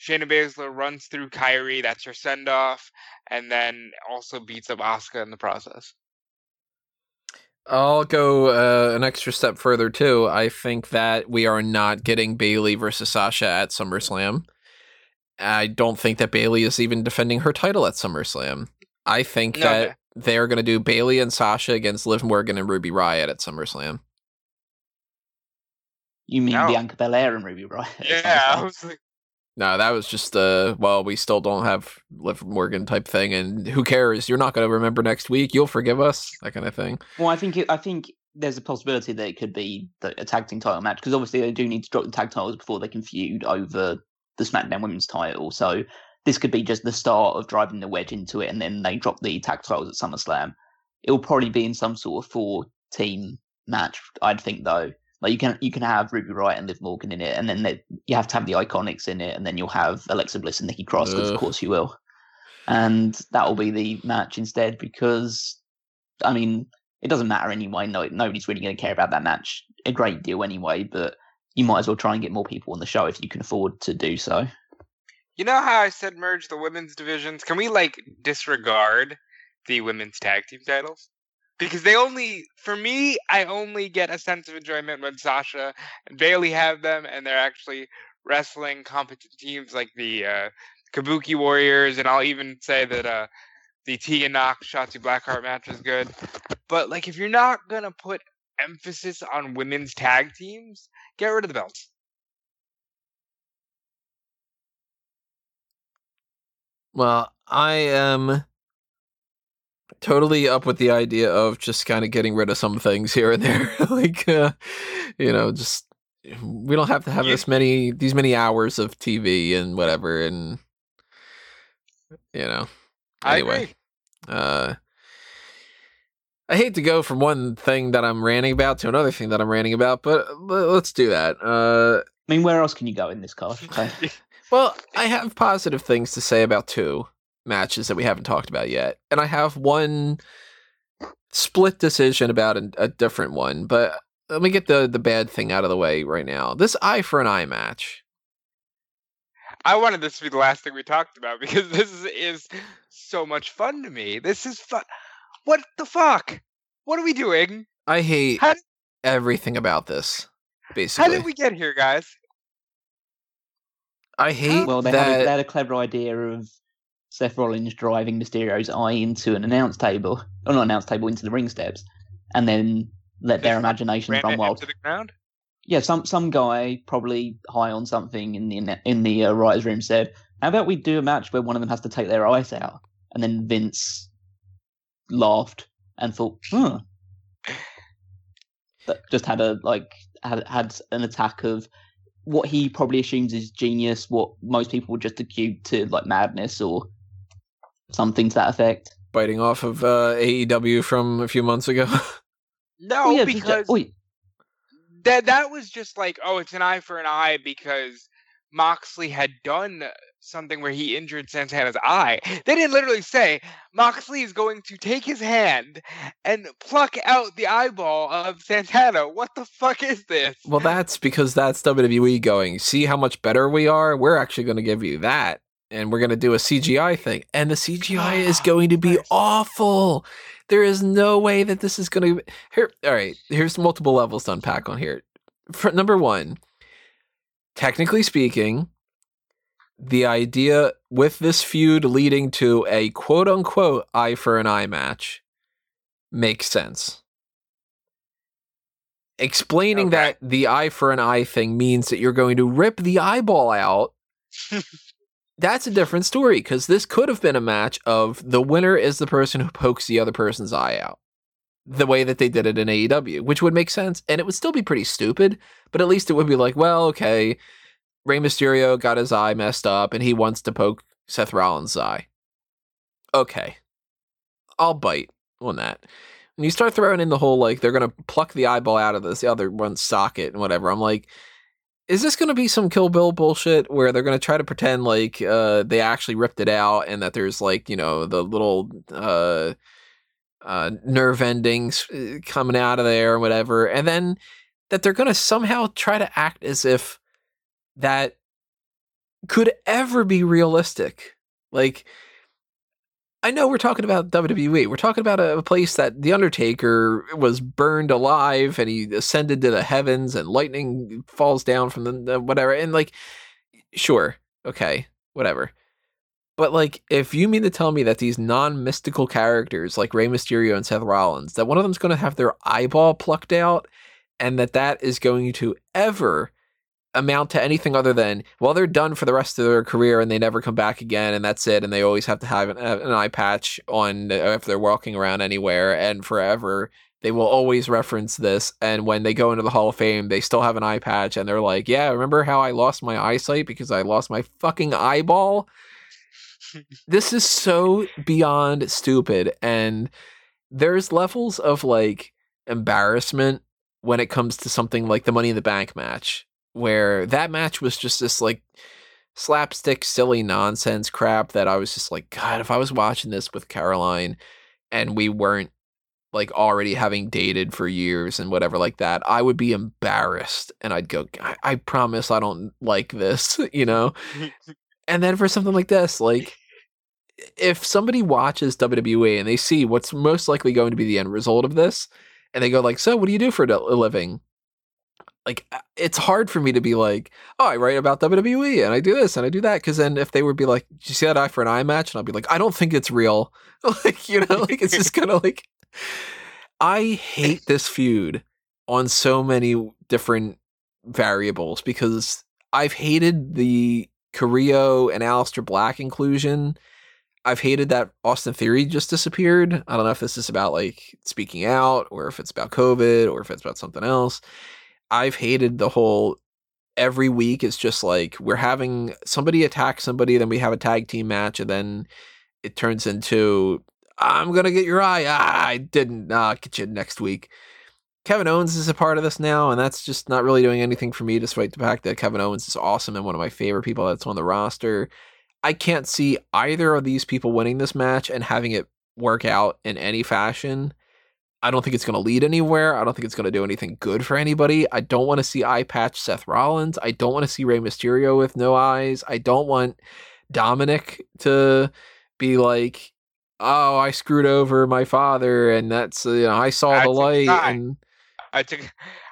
Shayna Baszler runs through Kairi, that's her send off, and then also beats up Asuka in the process. I'll go uh, an extra step further too. I think that we are not getting Bayley versus Sasha at SummerSlam. I don't think that Bayley is even defending her title at SummerSlam. I think No, that they're going to do Bayley and Sasha against Liv Morgan and Ruby Riott at SummerSlam. You mean No. Bianca Belair and Ruby Riott? Yeah, I was like, No, that was just a well, we still don't have Liv Morgan type thing, and who cares? You're not going to remember next week. You'll forgive us, that kind of thing. Well, I think it, I think there's a possibility that it could be the, a tag team title match because obviously they do need to drop the tag titles before they can feud over the SmackDown Women's title. So this could be just the start of driving the wedge into it, and then they drop the tag titles at SummerSlam. It'll probably be in some sort of four team match, I'd think though, Like you can you can have Ruby Riott and Liv Morgan in it, and then they, you have to have the Iconics in it, and then you'll have Alexa Bliss and Nikki Cross, because of course you will. And that will be the match instead, because I mean it doesn't matter anyway. No, nobody's really going to care about that match a great deal anyway. But you might as well try and get more people on the show if you can afford to do so. You know how I said merge the women's divisions? Can we like disregard the women's tag team titles? Because they only, for me, I only get a sense of enjoyment when Sasha and Bayley have them, and they're actually wrestling competent teams like the uh, Kabuki Warriors, and I'll even say that uh, the Tegan Knox Shotzi Blackheart match was good. But like, if you're not gonna put emphasis on women's tag teams, get rid of the belts. Well, I am totally up with the idea of just kind of getting rid of some things here and there. like, uh, you know, just we don't have to have You- this many these many hours of TV and whatever, and you know. I Anyway, agree. uh, I hate to go from one thing that I'm ranting about to another thing that I'm ranting about, but l- let's do that. Uh, I mean, where else can you go in this card? Okay. well, I have positive things to say about two matches that we haven't talked about yet, and I have one split decision about a, a different one. But let me get the the bad thing out of the way right now. This eye for an eye match. I wanted this to be the last thing we talked about because this is, is so much fun to me. This is fun. What the fuck? What are we doing? I hate How- everything about this. Basically, how did we get here, guys? I hate Well, they that. had, a, they had a clever idea of Seth Rollins driving Mysterio's eye into an announce table, or not announce table, into the ring steps, and then let their imagination run wild. the ground. Yeah, some some guy probably high on something in the in the uh, writers' room said, "How about we do a match where one of them has to take their eyes out?" And then Vince laughed and thought, "Hmm." That just had a like had had an attack of what he probably assumes is genius, what most people would just acute to like madness or something to that effect. biting off of uh, AEW from a few months ago. No, Oh, yeah, just, because oh, yeah, that that was just like, oh, it's an eye for an eye because Moxley had done something where he injured Santana's eye. They didn't literally say Moxley is going to take his hand and pluck out the eyeball of Santana. What the fuck is this? well, that's because that's WWE going, see how much better we are? We're actually going to give you that. And we're going to do a CGI thing. And the CGI is Ah, going to be nice. awful. There is no way that this is going to. Here, all right, here's multiple levels to unpack on here. For, number one, technically speaking, the idea with this feud leading to a quote unquote eye for an eye match makes sense. Explaining Okay. that the eye for an eye thing means that you're going to rip the eyeball out. That's a different story because this could have been a match of the winner is the person who pokes the other person's eye out. The way that they did it in AEW, which would make sense, and it would still be pretty stupid, but at least it would be like, well, okay, Rey Mysterio got his eye messed up and he wants to poke Seth Rollins' eye. Okay. I'll bite on that. When you start throwing in the whole like they're gonna pluck the eyeball out of this other one's socket and whatever, I'm like, is this gonna be some Kill Bill bullshit where they're gonna try to pretend like uh they actually ripped it out and that there's like, you know, the little uh uh nerve endings uh, coming out of there or whatever, and then that they're gonna somehow try to act as if that could ever be realistic. Like, I know we're talking about WWE. We're talking about a, place that The Undertaker was burned alive and he ascended to the heavens and lightning falls down from the, the whatever. And, like, sure, okay, whatever. But, like, if you mean to tell me that these non mystical characters like Rey Mysterio and Seth Rollins, that one of them's going to have their eyeball plucked out and that that is going to ever amount to anything other than well they're done for the rest of their career and they never come back again and that's it and they always have to have an, an eye patch on if they're walking around anywhere and forever they will always reference this and when they go into the hall of fame they still have an eye patch and they're like yeah remember how i lost my eyesight because i lost my fucking eyeball? This is so beyond stupid and there's levels of like embarrassment when it comes to something like the Money in the Bank match, where that match was just this like slapstick, silly nonsense crap that I was just like, God, if I was watching this with Caroline and we weren't like already having dated for years and whatever like that, I would be embarrassed and I'd go, I, I promise I don't like this, you know? and then for something like this, like if somebody watches WWE and they see what's most likely going to be the end result of this, and they go like, "So, what do you do for a living?" Like, uh, it's hard for me to be like, "Oh, I write about WWE and I do this and I do that," because then if they would be like, "Did you see that eye for an eye match?" and I'll be like, "I don't think it's real," like you know, like it's just kind of like, I hate this feud on so many different variables because I've hated the Carrillo and Aleister Black inclusion I've hated that Austin Theory just disappeared. I don't know if this is about like speaking out or if it's about COVID or if it's about something else. I've hated the whole every week it's just like we're having somebody attack somebody, then we have a tag team match, and then it turns into I'm gonna get your eye. Ah, I didn't. Get you next week. Kevin Owens is a part of this now, and that's just not really doing anything for me, despite the fact that Kevin Owens is awesome and one of my favorite people that's on the roster. I can't see either of these people winning this match and having it work out in any fashion. I don't think it's going to lead anywhere. I don't think it's going to do anything good for anybody. I don't want to see eye patch Seth Rollins. I don't want to see Rey Mysterio with no eyes. I don't want Dominic to be like, "Oh, I screwed over my father," and that's you know I saw the light. And I took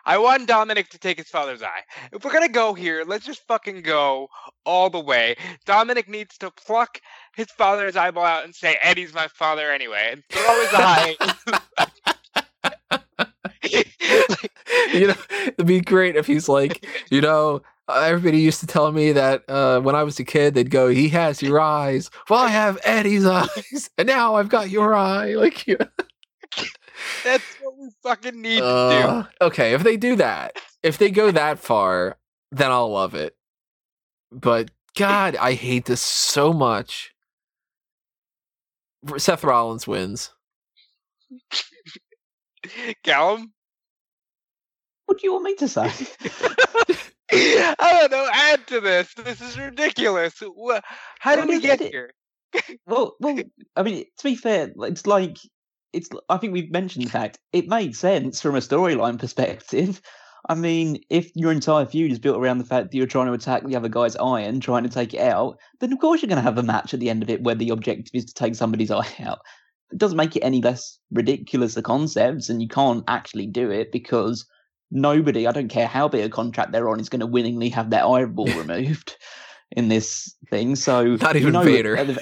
I want Dominic to take his father's eye. If we're gonna go here, let's just fucking go all the way. Dominic needs to pluck his father's eyeball out and say, Eddie's my father anyway, and throw his eye. you know, it'd be great if he's like, you know, everybody used to tell me that uh, when I was a kid, they'd go, "He has your eyes." Well, I have Eddie's eyes, and now I've got your eye. Like, you. That's what we fucking need uh, to do. Uh, okay, if they do that, if they go that far, then I'll love it. But God, I hate this so much. Seth Rollins wins. Callum? What do you want me to say? I don't know. Add to this. This is ridiculous. How did we get here? well, well. I mean, to be fair, it's like it's I think we've mentioned the fact it made sense from a storyline perspective. I mean, if your entire feud is built around the fact that you're trying to attack the other guy's eye and trying to take it out, then of course you're going to have a match at the end of it where the objective is to take somebody's eye out. It doesn't make it any less ridiculous the concepts, and you can't actually do it because nobody, I don't care how big a contract they're on, is going to willingly have their eyeball removed in this thing. So not even you know, Vader.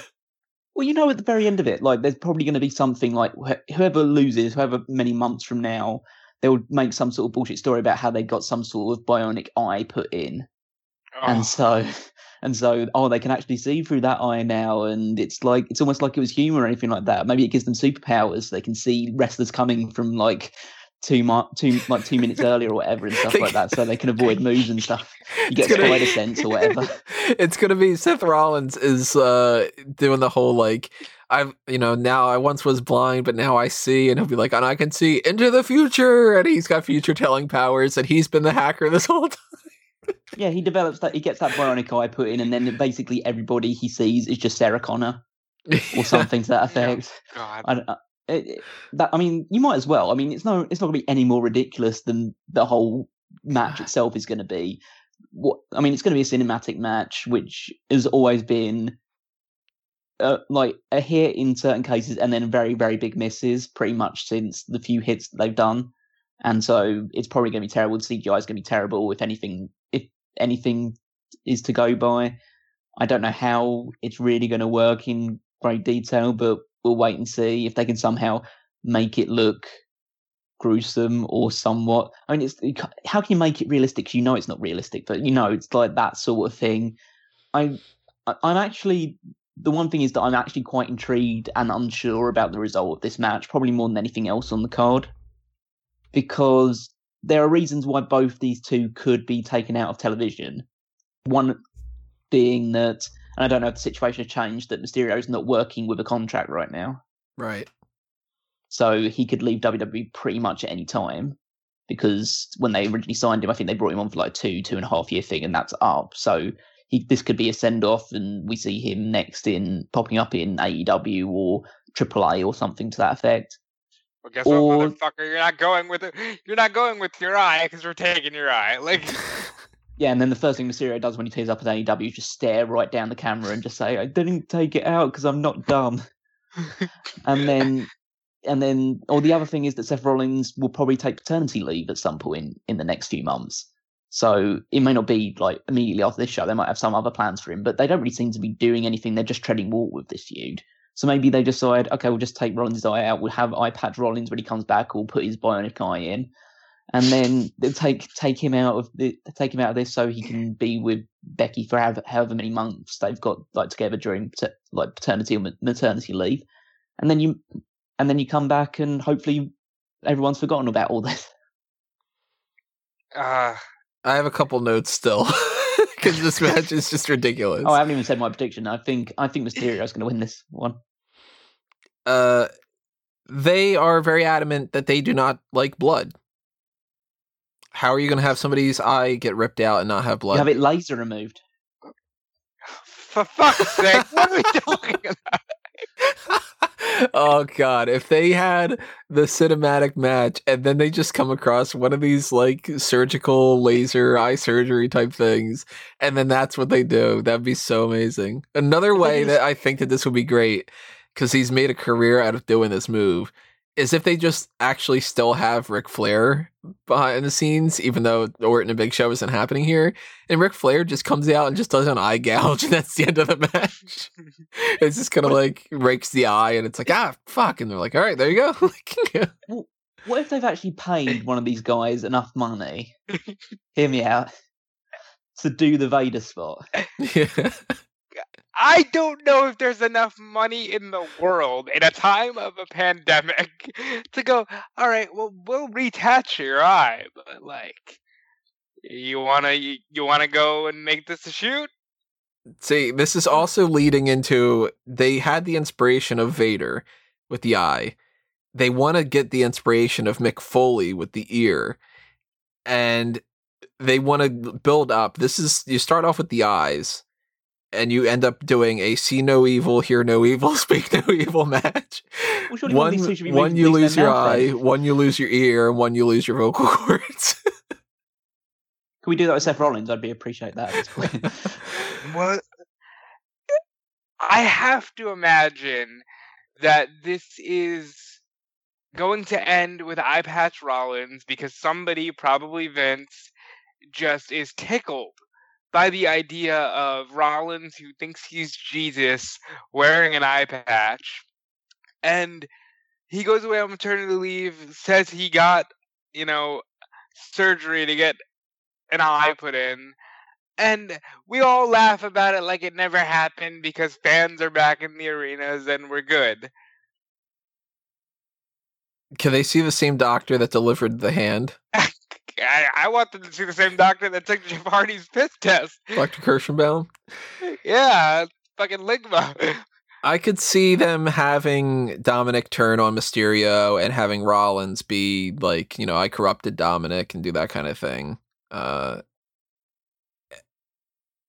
Well, you know, at the very end of it, like there's probably going to be something like wh- whoever loses, however many months from now, they'll make some sort of bullshit story about how they got some sort of bionic eye put in, oh. and so and so oh they can actually see through that eye now, and it's like it's almost like it was humor or anything like that. Maybe it gives them superpowers; they can see wrestlers coming from like two mo- two like two minutes earlier or whatever and stuff like that, so they can avoid moves and stuff. You get spider sense or whatever. It's gonna be Seth Rollins is uh, doing the whole like I've you know now I once was blind but now I see and he'll be like and I can see into the future and he's got future telling powers and he's been the hacker this whole time. yeah, he develops that. He gets that bionic eye put in, and then basically everybody he sees is just Sarah Connor or something to that effect. God. I, it, that I mean, you might as well. I mean, it's no, it's not going to be any more ridiculous than the whole match itself is going to be. What I mean, it's going to be a cinematic match, which has always been uh, like a hit in certain cases, and then very, very big misses, pretty much since the few hits they've done. And so it's probably going to be terrible. The CGI is going to be terrible if anything. If anything is to go by, I don't know how it's really going to work in great detail, but we'll wait and see if they can somehow make it look gruesome or somewhat. I mean, it's how can you make it realistic? You know, it's not realistic, but you know, it's like that sort of thing. I, I'm actually the one thing is that I'm actually quite intrigued and unsure about the result of this match, probably more than anything else on the card, because there are reasons why both these two could be taken out of television. One being that and I don't know if the situation has changed that Mysterio is not working with a contract right now. Right. So he could leave WWE pretty much at any time. because when they originally signed him, I think they brought him on for like two, two and a half year thing, and that's up. So he this could be a send off, and we see him next in popping up in AEW or AAA or something to that effect. Well, guess Or- what, motherfucker? You're not going with it. You're not going with your eye because we're taking your eye. Like, Yeah, and then the first thing Mysterio does when he tears up at AEW is just stare right down the camera and just say, "I didn't take it out because I'm not dumb." and then, and then, or the other thing is that Seth Rollins will probably take paternity leave at some point in the next few months. So it may not be like immediately after this show. They might have some other plans for him, but they don't really seem to be doing anything. They're just treading water with this feud. So maybe they decide, okay, we'll just take Rollins' eye out. We'll have eye patch Rollins when he comes back. We'll put his bionic eye in, and then they'll take take him out of the take him out of this so he can be with Becky for however, however many months they've got like together during pater- like paternity or maternity leave, and then you and then you come back and hopefully everyone's forgotten about all this. uh, I have a couple notes still because this match is just ridiculous. Oh, I haven't even said my prediction. I think I think Mysterio's going to win this one. uh, they are very adamant that they do not like blood. How are you going to have somebody's eye get ripped out and not have You blood? have it laser removed. for fuck's sake, what are we talking about? oh god, if they had the cinematic match and then they just come across one of these like surgical laser eye surgery type things and then that's what they do, that'd be so amazing. Another way that I think that this would be great cuz he's made a career out of doing this move is if they just actually still have Ric Flair behind the scenes, even though the Orton and Big Show isn't happening here, and Ric Flair just comes out and just does an eye gouge, and that's the end of the match. it's just kind of like rakes the eye, and it's like ah fuck, and they're like, all right, there you go. Like, What if they've actually paid one of these guys enough money? hear me out. To do the Vader spot. yeah. I don't know if there's enough money in the world in a time of a pandemic to go, all right, well, we'll retouch your eye, but like, you wanna you, you wanna go and make this a shoot? See, this is mm. also leading into they had the inspiration of Vader with the eye. They want to get the inspiration of Mick Foley with the ear. And they want to build up. This is you start off with the eyes and you end up doing a see no evil, hear no evil, speak no evil match. Well, surely one one of these two should be one re- you lose your now, eye, Fred. one you lose your ear, and one you lose your vocal cords. Can we do that with Seth Rollins? I'd be appreciate that at this point. What? I have to imagine that this is going to end with Eye Patch Rollins because somebody, probably Vince, just is tickled by the idea of Rollins, who thinks he's Jesus, wearing an eye patch. And he goes away on maternity leave, says he got, you know, surgery to get an eye put in. And we all laugh about it like it never happened because fans are back in the arenas and we're good. Can they see the same doctor that delivered the hand, I, I want them to see the same doctor that took Jeff Hardy's piss test. Dr. Kirschenbaum? Yeah, fucking Ligma. I could see them having Dominic turn on Mysterio and having Rollins be like, you know, I corrupted Dominic and do that kind of thing. Uh,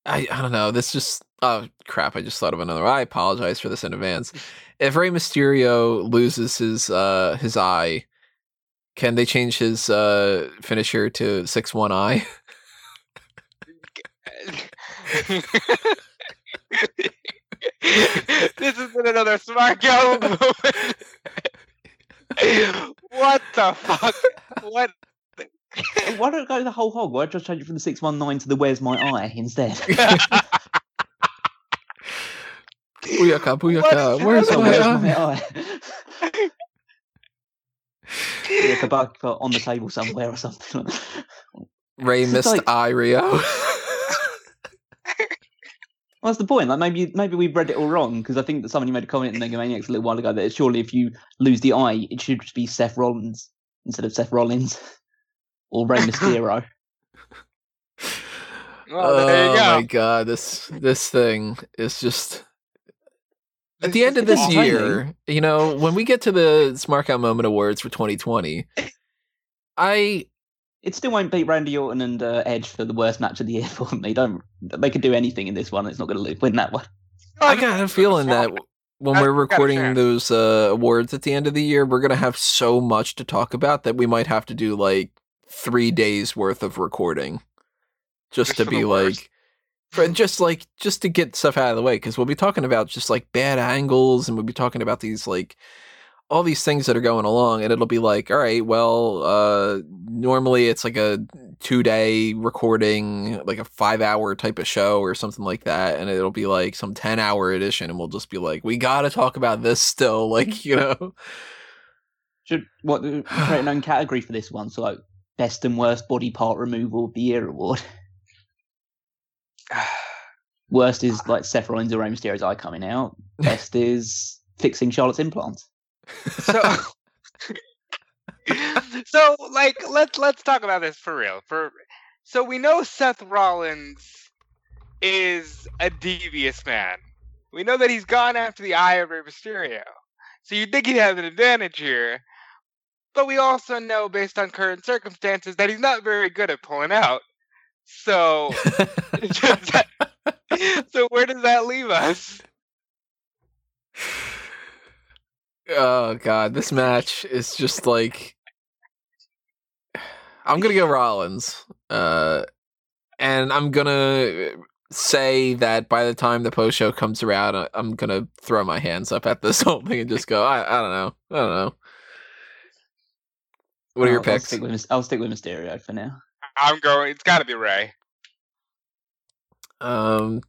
I I don't know. This just oh crap! I just thought of another. I apologize for this in advance. If Rey Mysterio loses his uh his eye, can they change his uh finisher to six one eye? this has been another Smark Out Moment. what the fuck? What? Why don't I go the whole hog? Why don't I just change it from the 619 to the Where's My Eye instead? Booyaka, booyaka! What? Where's So my eye? My eye? yeah, Kabak on the table somewhere or something. Ray It's missed like- eye Rio. What's the point? Like maybe maybe we've read it all wrong because I think that somebody made a comment in Megamaniacs a little while ago that surely if you lose the eye, it should be Seth Rollins instead of Seth Rollins or Rey Mysterio. Well, there you oh go. my god, this this thing is just at the end of this entertaining. year, you know, when we get to the Smark Out Moment Awards for 2020, I it still won't beat Randy Orton and uh, Edge for the worst match of the year for me. Don't they could do anything in this one? It's not going to win that one. I got a feeling that when we're recording those uh, awards at the end of the year, we're gonna have so much to talk about that we might have to do like three days worth of recording just, Just to be like, worst. Like, just like just to get stuff out of the way because we'll be talking about just like bad angles and we'll be talking about these like all these things that are going along and it'll be like all right well uh normally it's like a two day recording like a five hour type of show or something like that and it'll be like some 10 hour edition and we'll just be like we gotta talk about this still like you know Should what create an own category for this one? So like best and worst body part removal of the year award. Worst is like Seth Rollins or Rey Mysterio's eye coming out. Best is fixing Charlotte's implants. so so like let's let's talk about this for real for so we know seth rollins is a devious man we know that he's gone after the eye of Rey mysterio so you'd think he'd have an advantage here but we also know based on current circumstances that he's not very good at pulling out so so where does that leave us? Oh god this match is just like i'm gonna go rollins uh and i'm gonna say that by the time the post show comes around I- i'm gonna throw my hands up at this whole thing and just go i, I don't know i don't know. What are your I'll- I'll picks? stick with, Mys- I'll stick with Mysterio for now. I'm going it's got to be ray um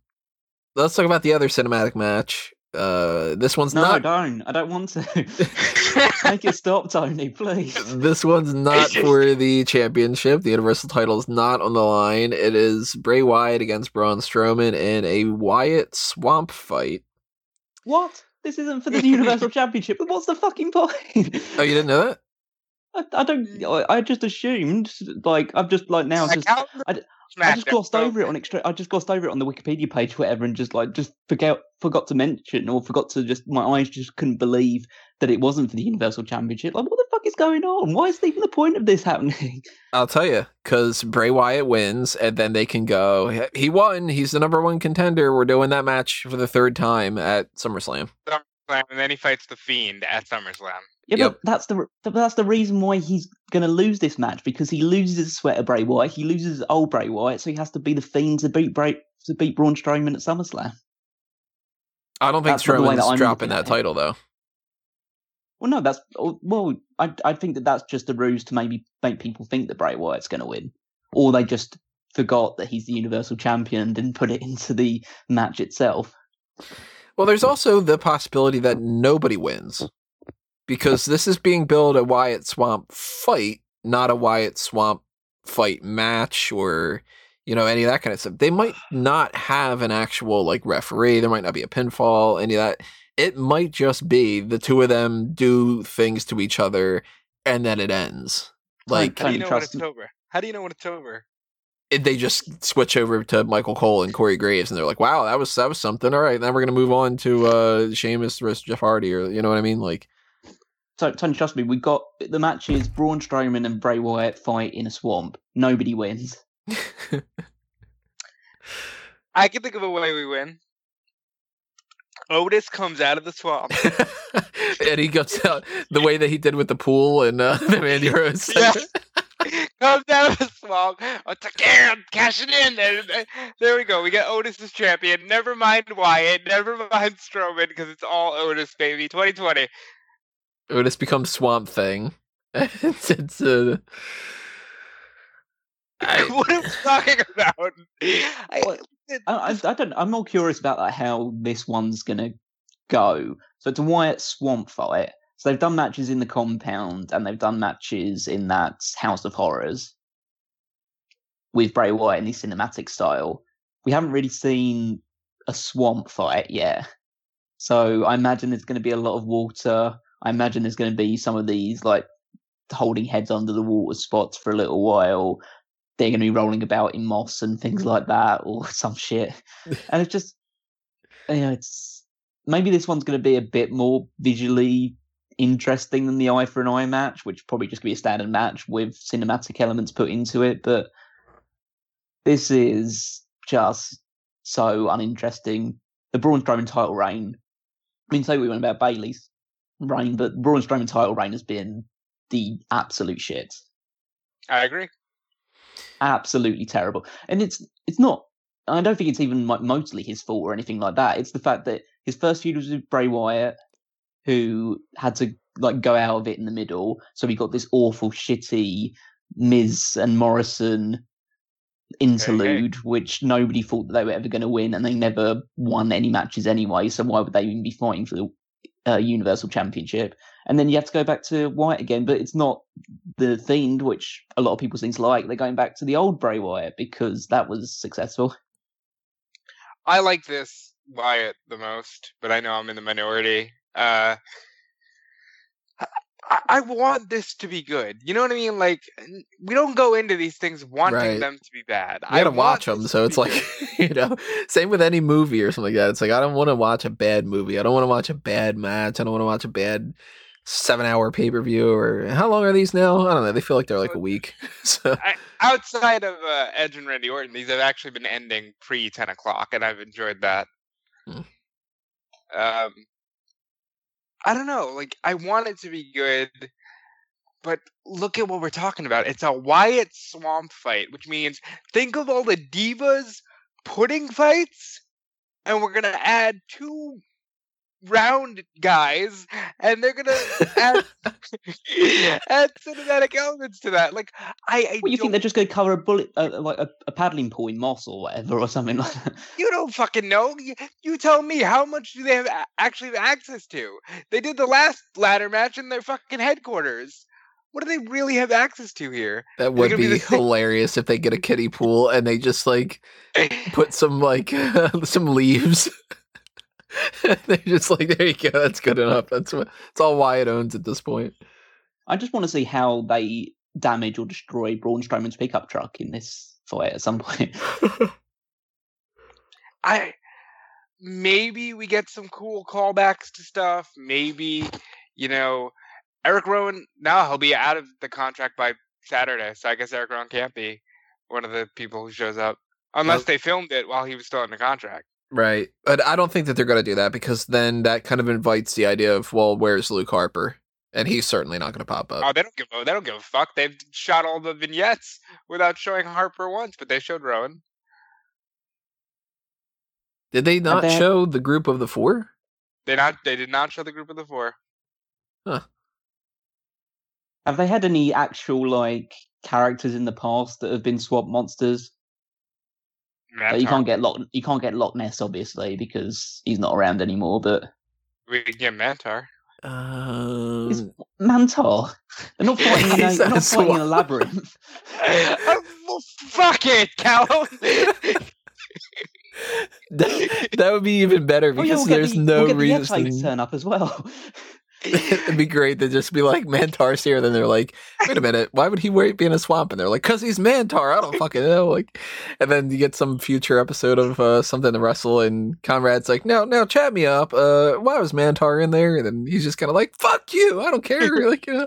let's talk about the other cinematic match uh this one's No, not don't. I don't want to. Make it stop, Tony, please. This one's not for the championship. The Universal title is not on the line. It is Bray Wyatt against Braun Strowman in a Wyatt swamp fight. What? This isn't for the Universal Championship. But what's the fucking point? Oh, you didn't know that? I, I don't. Mm. I, I just assumed, like, I've just like now Like, just. I, the I d- I just that glossed over it on extra. I just glossed over it on the Wikipedia page, whatever, and just like just forgot forgot to mention or forgot to just my eyes just couldn't believe that it wasn't for the Universal Championship. Like, what the fuck is going on? Why is even the point of this happening? I'll tell you, because Bray Wyatt wins, and then they can go. He won. He's the number one contender. We're doing that match for the third time at SummerSlam. SummerSlam, and then he fights the Fiend at SummerSlam. Yeah, Yep. but that's the but that's the reason why he's going to lose this match because he loses Sweater Bray Wyatt, he loses old Bray Wyatt, so he has to be the fiend to beat Bray to beat Braun Strowman at SummerSlam. I don't think That's not that dropping that title though. Well, no, that's oh, well, I I think that that's just a ruse to maybe make people think that Bray Wyatt's going to win, or they just forgot that he's the Universal Champion and didn't put it into the match itself. Well, there's also the possibility that nobody wins because this is being billed a Wyatt Swamp fight, not a Wyatt Swamp fight match or you know any of that kind of stuff. They might not have an actual like referee. There might not be a pinfall. Any of that. It might just be the two of them do things to each other and then it ends. Like How do you Tony, know when it's over? How do you know when it's over? it, they just switch over to Michael Cole and Corey Graves, and they're like, "Wow, that was that was something." All right, now we're gonna move on to uh Sheamus versus Jeff Hardy, or you know what I mean? Like, So, Tony, trust me, we got the match is Braun Strowman and Bray Wyatt fight in a swamp. Nobody wins. I can think of a way we win. Otis comes out of the swamp. and he goes out the way that he did with the pool and uh, the Mandy Rose. Yeah. comes out of the swamp. It's like, yeah, cash it in. And, there we go. We get Otis as champion. Never mind Wyatt. Never mind Strowman because it's all Otis, baby. 2020. Otis become Swamp Thing. it's, it's uh, I- what are we talking about? I, What? I, I, I don't. I'm more curious about like, how this one's gonna go. So it's a Wyatt Swamp fight. So they've done matches in the compound and they've done matches in that House of Horrors with Bray Wyatt in the cinematic style. We haven't really seen a swamp fight yet. So I imagine there's going to be a lot of water. I imagine there's going to be some of these like holding heads under the water spots for a little while. They're going to be rolling about in moss and things like that, or some shit. And it's just, you know, it's maybe this one's going to be a bit more visually interesting than the eye for an eye match, which probably just be a standard match with cinematic elements put into it. But this is just so uninteresting. The Braun Strowman title reign. I mean, say we went about Bayley's reign, but Braun Strowman title reign has been the absolute shit. I agree. Absolutely terrible, and it's it's not. I don't think it's even like mostly his fault or anything like that. It's the fact that his first feud was with Bray Wyatt, who had to like go out of it in the middle. So we got this awful, shitty Miz and Morrison interlude, okay. which nobody thought that they were ever going to win, and they never won any matches anyway. So why would they even be fighting for the uh, Universal Championship? And then you have to go back to Wyatt again, but it's not the Fiend, which a lot of people seem to like. They're going back to the old Bray Wyatt because that was successful. I like this Wyatt the most, but I know I'm in the minority. Uh, I, I want this to be good. You know what I mean? Like we don't go into these things wanting right. them to be bad. I gotta watch them, so it's like you know, same with any movie or something like that. It's like I don't want to watch a bad movie. I don't want to watch a bad match. I don't want to watch a bad seven-hour pay-per-view. Or how long are these now? I don't know. They feel like they're like a week. so I, outside of uh, Edge and Randy Orton, these have actually been ending pre ten o'clock, and I've enjoyed that. Hmm. Um, I don't know. Like I want it to be good, but look at what we're talking about. It's a Wyatt Swamp fight, which means think of all the divas pudding fights, and we're gonna add two round guys, and they're gonna add, add cinematic elements to that. Like, I, I what, you think they're just gonna cover a bullet, uh, like a, a, paddling pool in moss or whatever, or something like that? You don't fucking know. You, you tell me how much do they have actually have access to? They did the last ladder match in their fucking headquarters. What do they really have access to here? That would be, be hilarious if they get a kiddie pool and they just like put some like some leaves They're just like, there you go, that's good enough. That's what it's all Wyatt owns at this point. I just want to see how they damage or destroy Braun Strowman's pickup truck in this fight at some point. I maybe we get some cool callbacks to stuff. Maybe you know Eric Rowan. Now he'll be out of the contract by Saturday, so I guess Eric Rowan can't be one of the people who shows up unless they filmed it while he was still in the contract. Right. But I don't think that they're going to do that because then that kind of invites the idea of, well, where's Luke Harper? And he's certainly not going to pop up. Oh, they don't give a, they don't give a fuck. They've shot all the vignettes without showing Harper once, but they showed Rowan. Did they not they... show the group of the four? They not they did not show the group of the four. Huh. Have they had any actual like characters in the past that have been swap monsters? You can't get Loch. You can't get Loch Ness, obviously, because he's not around anymore. But we can get Mantaur. Um, is Mantaur? They're not fighting in a, they're not fighting in a labyrinth. oh, well, fuck it, Callum. that, that, would be even better because oh, yeah, we'll there's the, no we'll reason to turn up as well. It'd be great to just be like Mantaur's here. Then they're like, wait a minute, why would he be in a swamp? And they're like, because he's Mantaur. I don't fucking know. Like, and then you get some future episode of uh, something to wrestle, and Conrad's like, no, no, chat me up. Uh, why was Mantaur in there? And then he's just kind of like, fuck you. I don't care. like, uh,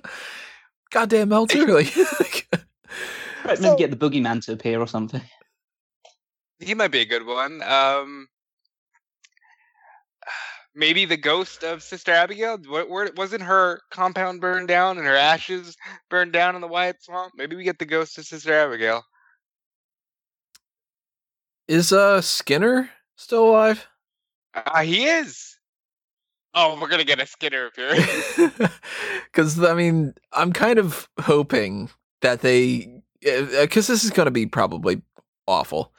goddamn Meltzer. Like, like right, maybe get the boogeyman to appear or something. He might be a good one. Um, maybe the ghost of Sister Abigail. What, where, wasn't her compound burned down and her ashes burned down in the Wyatt Swamp? Maybe we get the ghost of Sister Abigail. Is uh Skinner still alive? Uh, he is. Oh, we're gonna get a Skinner appearance. Because I mean, I'm kind of hoping that they, because uh, this is gonna be probably awful.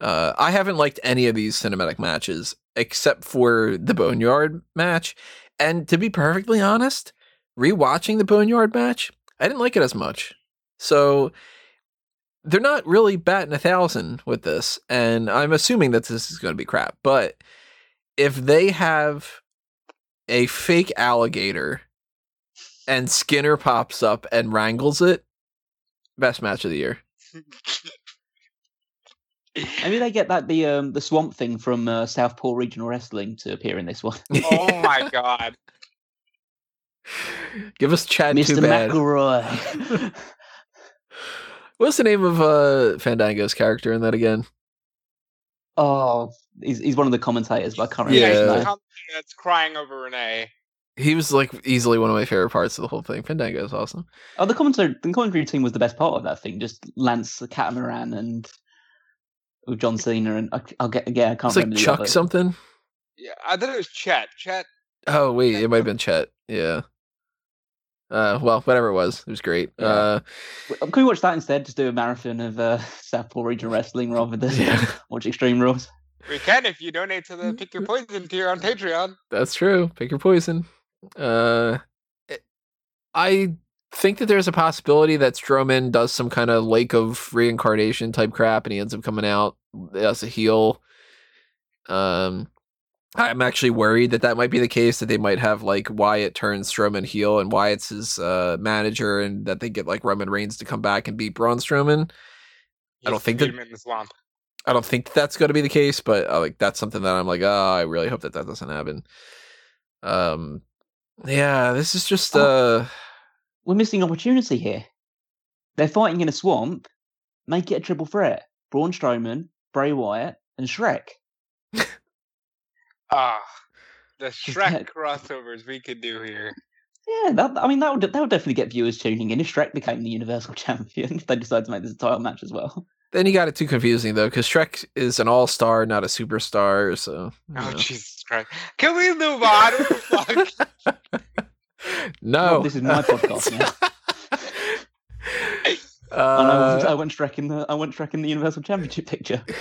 Uh, I haven't liked any of these cinematic matches except for the Boneyard match. And to be perfectly honest, rewatching the Boneyard match, I didn't like it as much. So they're not really batting a thousand with this. And I'm assuming that this is going to be crap. But if they have a fake alligator and Skinner pops up and wrangles it, best match of the year. Maybe they get that the um the swamp thing from uh, Southpaw Regional Wrestling to appear in this one. oh my god! Give us Chad Mr. too. McElroy. What's the name of uh Fandango's character in that again? oh, he's, he's one of the commentators, but I can't remember Yeah. he's his name. that's crying over Renee. He was like easily one of my favorite parts of the whole thing. Fandango is awesome. Oh, the commentary, the commentary team was the best part of that thing. Just Lance the Catamaran and with John Cena and I, I'll get yeah, I can't remember. It's like remember the Chuck other- something. Yeah, I thought it was Chet. Chet. Oh wait, it might have been Chet. Yeah. Uh, well, whatever it was, it was great. Yeah. Uh, Can we watch that instead? Just do a marathon of uh, Southpaw Region Wrestling rather than Yeah. watch Extreme Rules. We can if you donate to the Pick Your Poison tier on Patreon. that's true. Pick your poison. Uh, it- I think that there's a possibility that Strowman does some kind of lake of reincarnation type crap, and he ends up coming out as a heel. Um, I'm actually worried that that might be the case. That they might have like Wyatt turns Strowman heel, and Wyatt's his uh, manager, and that they get like Roman Reigns to come back and beat Braun Strowman. I don't think that- him in the swamp. I don't think that's going to be the case, but uh, like that's something that I'm like, oh, I really hope that that doesn't happen. Um, yeah, this is just uh, We're missing opportunity here. They're fighting in a swamp. Make it a triple threat: Braun Strowman, Bray Wyatt, and Shrek. Ah, the Shrek that- crossovers we could do here. Yeah, that, I mean that would that would definitely get viewers tuning in if Shrek became the Universal Champion. If they decide to make this a title match as well. then you got it too confusing though, because Shrek is an all star, not a superstar. So Oh know. Jesus Christ! Can we move on? What the fuck? no, this is my podcast now. And I, was, uh, I went Shrek in the I went the Universal Championship picture.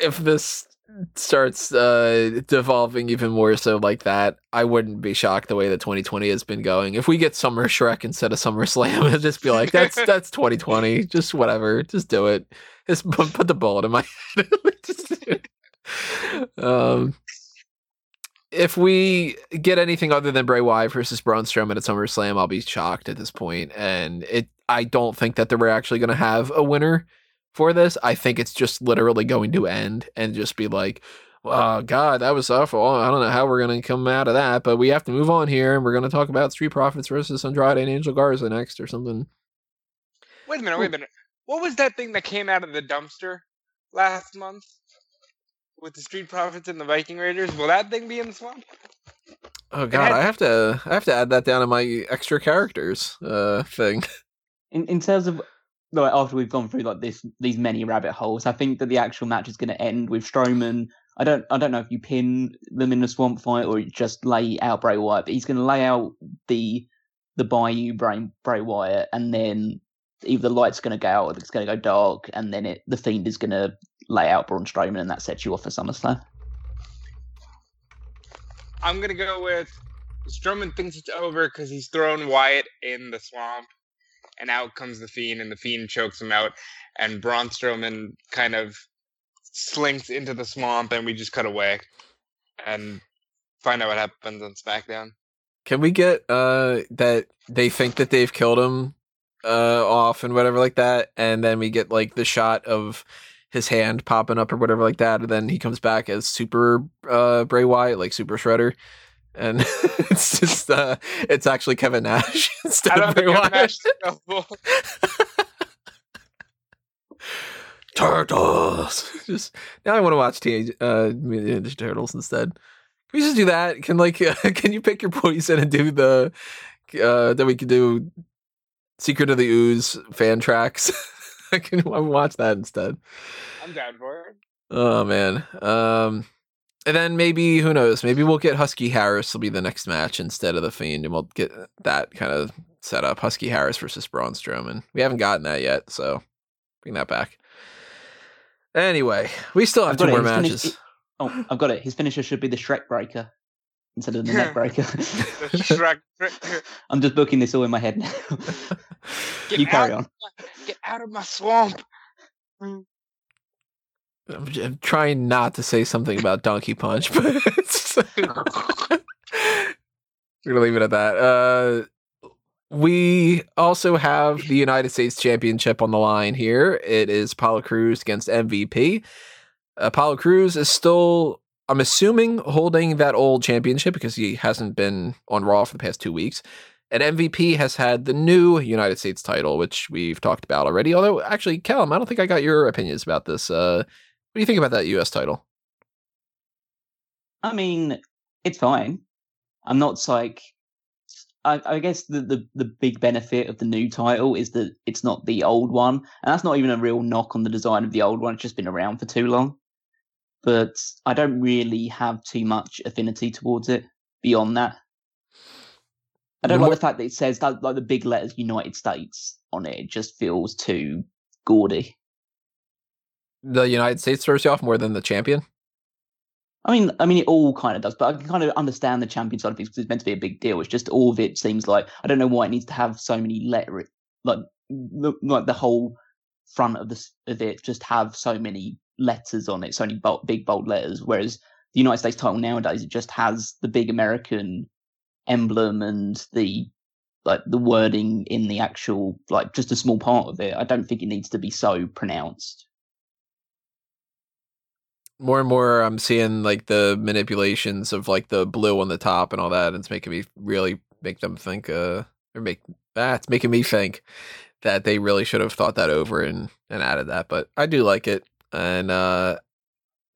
if this starts uh devolving even more so like that, I wouldn't be shocked the way that 2020 has been going. If we get Summer Shrek instead of Summer Slam, I'd just be like, that's that's 2020. Just whatever. Just do it. Just put, put the bullet in my head. Just um if we get anything other than Bray Wyatt versus Braun Strowman at SummerSlam, I'll be shocked at this point. And it, I don't think that we're actually going to have a winner for this. I think it's just literally going to end and just be like, oh God, that was awful. I don't know how we're going to come out of that, but we have to move on here. And we're going to talk about Street Profits versus Andrade and Angel Garza next or something. Wait a minute. Wait a minute. What was that thing that came out of the dumpster last month with the Street Profits and the Viking Raiders? Will that thing be in the swamp? Oh God, had- I have to, I have to add that down to my extra characters uh thing. In in terms of like after we've gone through like this these many rabbit holes, I think that the actual match is going to end with Strowman. I don't I don't know if you pin them in a swamp fight or you just lay out Bray Wyatt, but he's going to lay out the the Bayou Bray Bray Wyatt, and then either the light's going to go out or it's going to go dark, and then it the Fiend is going to lay out Braun Strowman, and that sets you off for SummerSlam. I'm gonna go with Strowman thinks it's over because he's thrown Wyatt in the swamp, and out comes the Fiend, and the Fiend chokes him out, and Braun Strowman kind of slinks into the swamp, and we just cut away and find out what happens on SmackDown. Can we get uh that they think that they've killed him uh off and whatever like that, and then we get like the shot of his hand popping up or whatever like that, and then he comes back as Super uh Bray Wyatt, like Super Shredder. And it's just uh it's actually Kevin Nash instead of Bray Wyatt. Kevin Nash is available. Turtles. Just now, I want to watch Teenage uh, Ninja Turtles instead. Can we just do that? Can like, uh, can you pick your poison and do the? Uh, then we could do Secret of the Ooze fan tracks. I can watch that instead. I'm down for it. Oh man. Um, and then maybe who knows? Maybe we'll get Husky Harris will be the next match instead of the Fiend, and we'll get that kind of set up. Husky Harris versus Braun Strowman. We haven't gotten that yet, so bring that back. Anyway, we still have two more He's matches. Oh, I've got it. His finisher should be the Shrek Breaker instead of the Neck Breaker. The Shrek. I'm just booking this all in my head now. Get you carry out, on. Get out of my swamp. I'm, j- I'm trying not to say something about Donkey Punch, but it's we're gonna leave it at that. Uh, we also have the United States Championship on the line here. It is Apollo Crews against MVP. Apollo Crews is still I'm assuming holding that old championship because he hasn't been on Raw for the past two weeks. And MVP has had the new United States title, which we've talked about already. Although, actually, Callum, I don't think I got your opinions about this. Uh, what do you think about that US title? I mean, it's fine. I'm not like. I, I guess the, the, the big benefit of the new title is that it's not the old one, and that's not even a real knock on the design of the old one. It's just been around for too long. But I don't really have too much affinity towards it beyond that. I don't like the fact that it says that, like the big letters United States on it. It just feels too gaudy. The United States throws you off more than the champion. I mean, I mean, it all kind of does, but I can kind of understand the champion side of things because it's meant to be a big deal. It's just all of it seems like I don't know why it needs to have so many letter, like like the whole front of this of it just have so many letters on it, so only bold, big bold letters. Whereas the United States title nowadays it just has the big American emblem and the like the wording in the actual like just a small part of it. I don't think it needs to be so pronounced. More and more, I'm seeing like the manipulations of like the blue on the top and all that, and it's making me really make them think. Uh, or make that's making me think that they really should have thought that over and and added that. But I do like it, and uh,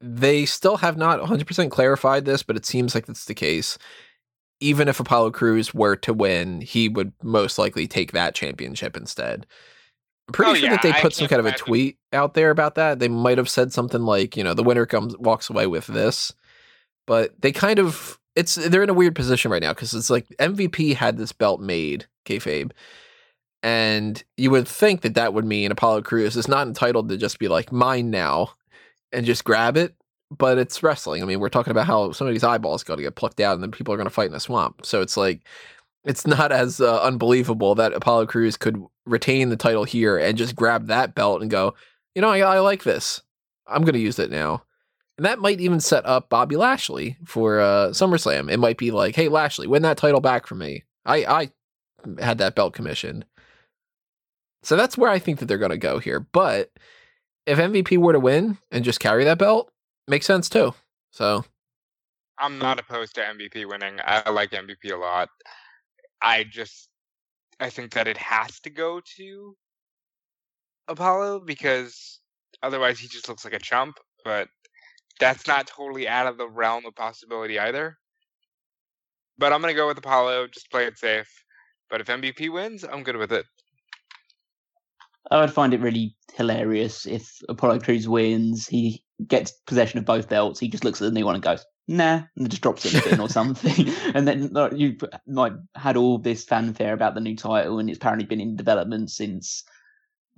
they still have not 100 percent clarified this, but it seems like that's the case. Even if Apollo Crews were to win, he would most likely take that championship instead. I'm pretty Oh, sure yeah, that they I put some kind of a tweet out there about that. They might have said something like, you know, the winner comes walks away with this, but they kind of it's they're in a weird position right now because it's like MVP had this belt made, kayfabe, and you would think that that would mean Apollo Crews is not entitled to just be like mine now and just grab it. But it's wrestling. I mean, we're talking about how somebody's eyeballs got to get plucked out, and then people are going to fight in the swamp. So it's like it's not as uh, unbelievable that Apollo Crews could retain the title here and just grab that belt and go, you know, I, I like this. I'm going to use it now. And that might even set up Bobby Lashley for uh, SummerSlam. It might be like, hey, Lashley, win that title back for me. I, I had that belt commissioned. So that's where I think that they're going to go here. But if MVP were to win and just carry that belt, makes sense too. So I'm not opposed to MVP winning. I like MVP a lot. I just I think that it has to go to Apollo because otherwise he just looks like a chump, but that's not totally out of the realm of possibility either. But I'm gonna go with Apollo, just play it safe. But if MVP wins, I'm good with it. I would find it really hilarious if Apollo Crews wins, he gets possession of both belts, he just looks at the new one and goes, nah, and just drops it in or something. And then like, you like had all this fanfare about the new title, and it's apparently been in development since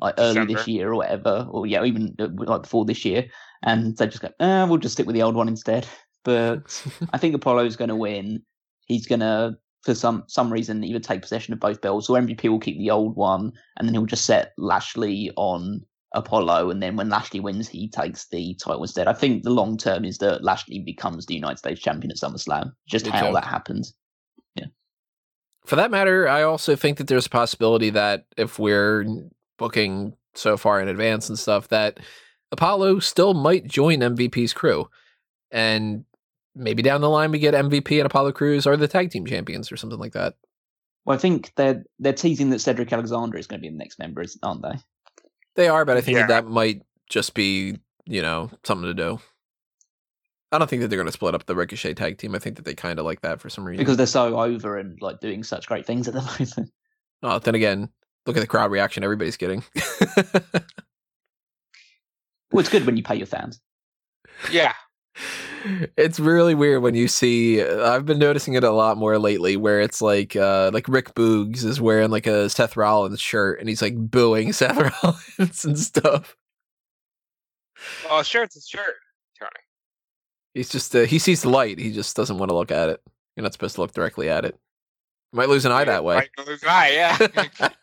like early this year or whatever, or yeah, even uh, like before this year. And they just go, eh, we'll just stick with the old one instead. But I think Apollo's going to win. He's going to, for some some reason, either take possession of both belts, or MVP will keep the old one, and then he'll just set Lashley on Apollo, and then when Lashley wins, he takes the title instead. I think the long term is that Lashley becomes the United States champion at SummerSlam. Just how that happens. Yeah. For that matter, I also think that there's a possibility that if we're booking so far in advance and stuff, that Apollo still might join MVP's crew. And maybe down the line we get MVP and Apollo Crews are the tag team champions or something like that. Well, I think they're they're teasing that Cedric Alexander is going to be the next member, isn't- aren't they? They are, but I think that that might just be, you know, something to do. I don't think that they're going to split up the Ricochet tag team. I think that they kind of like that for some reason. Because they're so over and like doing such great things at the moment. oh, then again, look at the crowd reaction everybody's getting. Well, it's good when you pay your fans. Yeah. It's really weird when you see i've been noticing it a lot more lately where it's like uh like rick boogs is wearing like a seth rollins shirt and he's like booing seth rollins and stuff. Well, sure, it's a shirt, Tony. he's just uh, he sees the light. He just doesn't want to look at it. You're not supposed to look directly at it. You might lose an eye that way. Might lose an eye, yeah.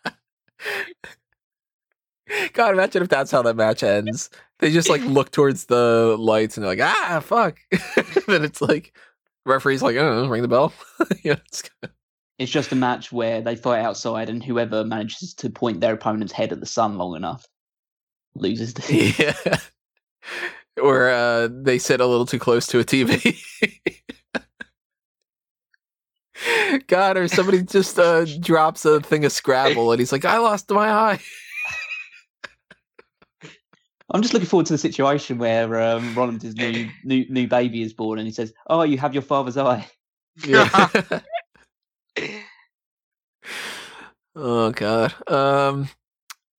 god imagine if that's how that match ends they just like look towards the lights and they're like ah fuck then it's like referee's like oh ring the bell yeah it's It's just a match where they fight outside, and whoever manages to point their opponent's head at the sun long enough loses. The Yeah. or uh, they sit a little too close to a TV. God, or somebody just uh, drops a thing of Scrabble and he's like, "I lost my eye." I'm just looking forward to the situation where um, Rollins' new, new new baby is born, and he says, "Oh, you have your father's eye." Yeah. oh God. Um,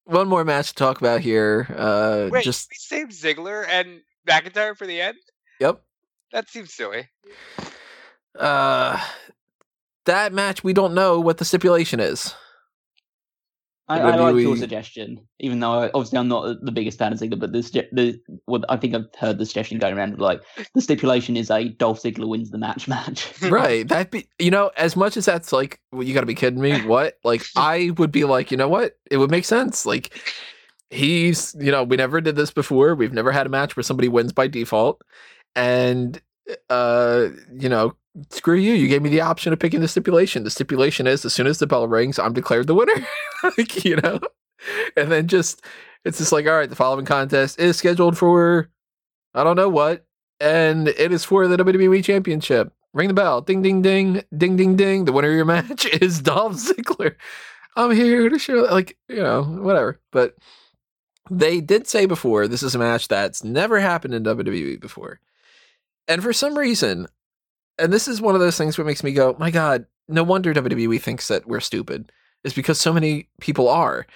one more match to talk about here. Uh, Wait, just we saved Ziggler and McIntyre for the end. yep. That seems silly. Uh, that match we don't know what the stipulation is. I, I like your suggestion, even though obviously I'm not the biggest fan of Ziggler, but the, the what I think I've heard the suggestion going around of like the stipulation is a Dolph Ziggler wins the match match. right that be you know as much as that's like well, you gotta be kidding me what? Like i would be like you know what? It would make sense. Like he's you know we never did this before. We've never had a match where somebody wins by default. And uh you know screw you you gave me the option of picking the stipulation the stipulation is as soon as the bell rings i'm declared the winner like you know and then just it's just like all right the following contest is scheduled for i don't know what and it is for the WWE Championship. Ring the bell. Ding, ding, ding. Ding, ding, ding. The winner of your match is Dolph Ziggler. I'm here to show, like, you know, whatever. But they did say before this is a match that's never happened in WWE before. And for some reason, and this is one of those things where makes me go, my God, no wonder WWE thinks that we're stupid, is because so many people are.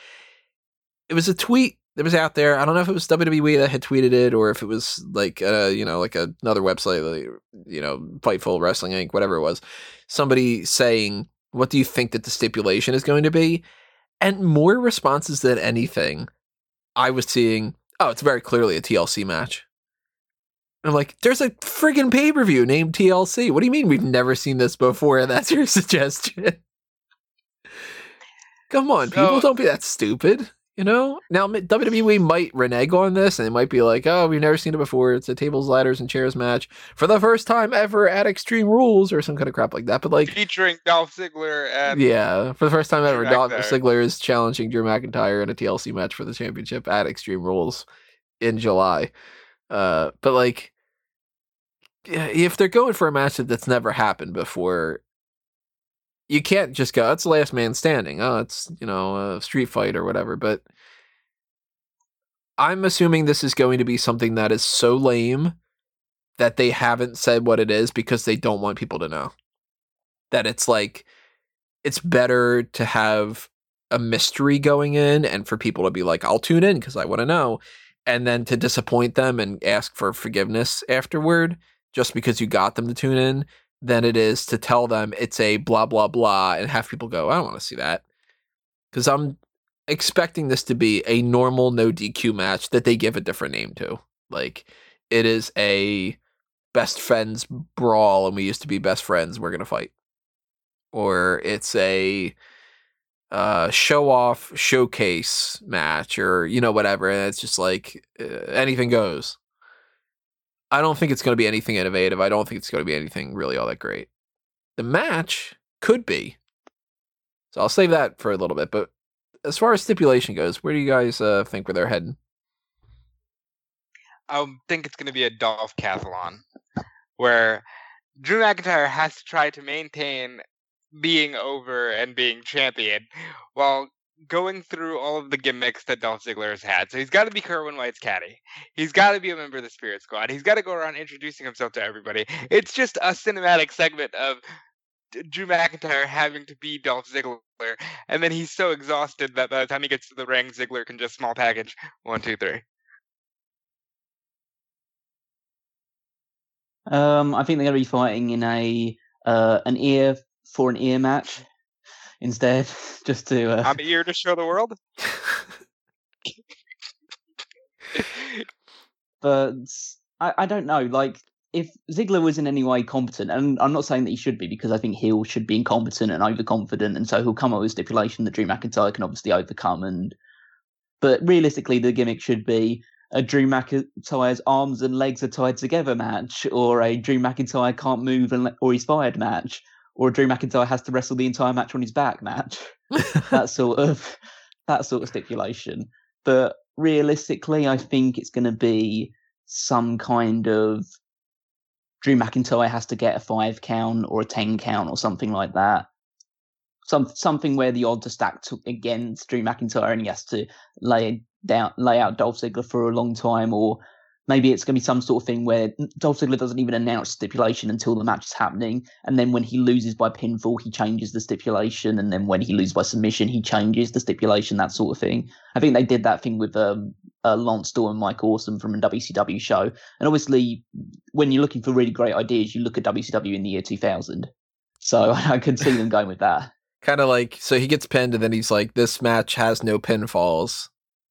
It was a tweet that was out there. I don't know if it was WWE that had tweeted it or if it was like uh, you know, like another website, like, you know, Fightful Wrestling Inc., whatever it was. Somebody saying, "What do you think that the stipulation is going to be?" And more responses than anything, I was seeing. Oh, it's very clearly a TLC match. I'm like, there's a friggin' pay per view named TLC. What do you mean we've never seen this before? And that's your suggestion? Come on, people, don't be that stupid. You know, now WWE might renege on this, and it might be like, "Oh, we've never seen it before. It's a tables, ladders, and chairs match for the first time ever at Extreme Rules, or some kind of crap like that." But like, Featuring Dolph Ziggler and yeah, for the first time ever, Dolph Ziggler is challenging Drew McIntyre in a TLC match for the championship at Extreme Rules in July. Uh, but like, if they're going for a match that- that's never happened before, you can't just go, "It's last man standing." Oh, it's you know a street fight or whatever. But I'm assuming this is going to be something that is so lame that they haven't said what it is because they don't want people to know. That it's like it's better to have a mystery going in and for people to be like, I'll tune in because I want to know. And then to disappoint them and ask for forgiveness afterward just because you got them to tune in than it is to tell them it's a blah, blah, blah and have people go, I don't want to see that. Because I'm expecting this to be a normal no DQ match that they give a different name to. Like it is a best friends brawl and we used to be best friends, we're to fight or it's a uh, show off showcase match or you know whatever and it's just like uh, anything goes i don't think it's going to be anything innovative i don't think it's going to be anything really all that great. The match could be. So i'll save that for a little bit but as far as stipulation goes where do you guys uh, think where they're heading? I think it's going to be a Dolph Cathalon, where Drew McIntyre has to try to maintain being over and being champion while going through all of the gimmicks that Dolph Ziggler has had. So he's got to be Kerwin White's caddy. He's got to be a member of the Spirit Squad. He's got to go around introducing himself to everybody. It's just a cinematic segment of Drew McIntyre having to be Dolph Ziggler, and then he's so exhausted that by the time he gets to the ring, Ziggler can just small package one, two, three. Um, I think they're going to be fighting in a uh, an ear for an ear match instead, just to. Uh, I'm here to show the world. but I, I don't know. Like, if Ziggler was in any way competent, and I'm not saying that he should be because I think Heel should be incompetent and overconfident, and so he'll come up with a stipulation that Drew McIntyre can obviously overcome. And but realistically, the gimmick should be a Drew McIntyre's arms and legs are tied together match, or a Drew McIntyre can't move and or he's fired match, or Drew McIntyre has to wrestle the entire match on his back match. that sort of that sort of stipulation. But realistically, I think it's going to be some kind of Drew McIntyre has to get a five count or a ten count or something like that. Some something where the odds are stacked against Drew McIntyre and he has to lay down lay out Dolph Ziggler for a long time, or maybe it's going to be some sort of thing where Dolph Ziggler doesn't even announce stipulation until the match is happening, and then when he loses by pinfall, he changes the stipulation, and then when he loses by submission, he changes the stipulation, that sort of thing. I think they did that thing with um, uh, Lance Storm and Mike Awesome from a WCW show, and obviously, when you're looking for really great ideas, you look at WCW in the year 2000. So I can see them going with that. Kind of like, so he gets pinned, and then he's like, "This match has no pinfalls."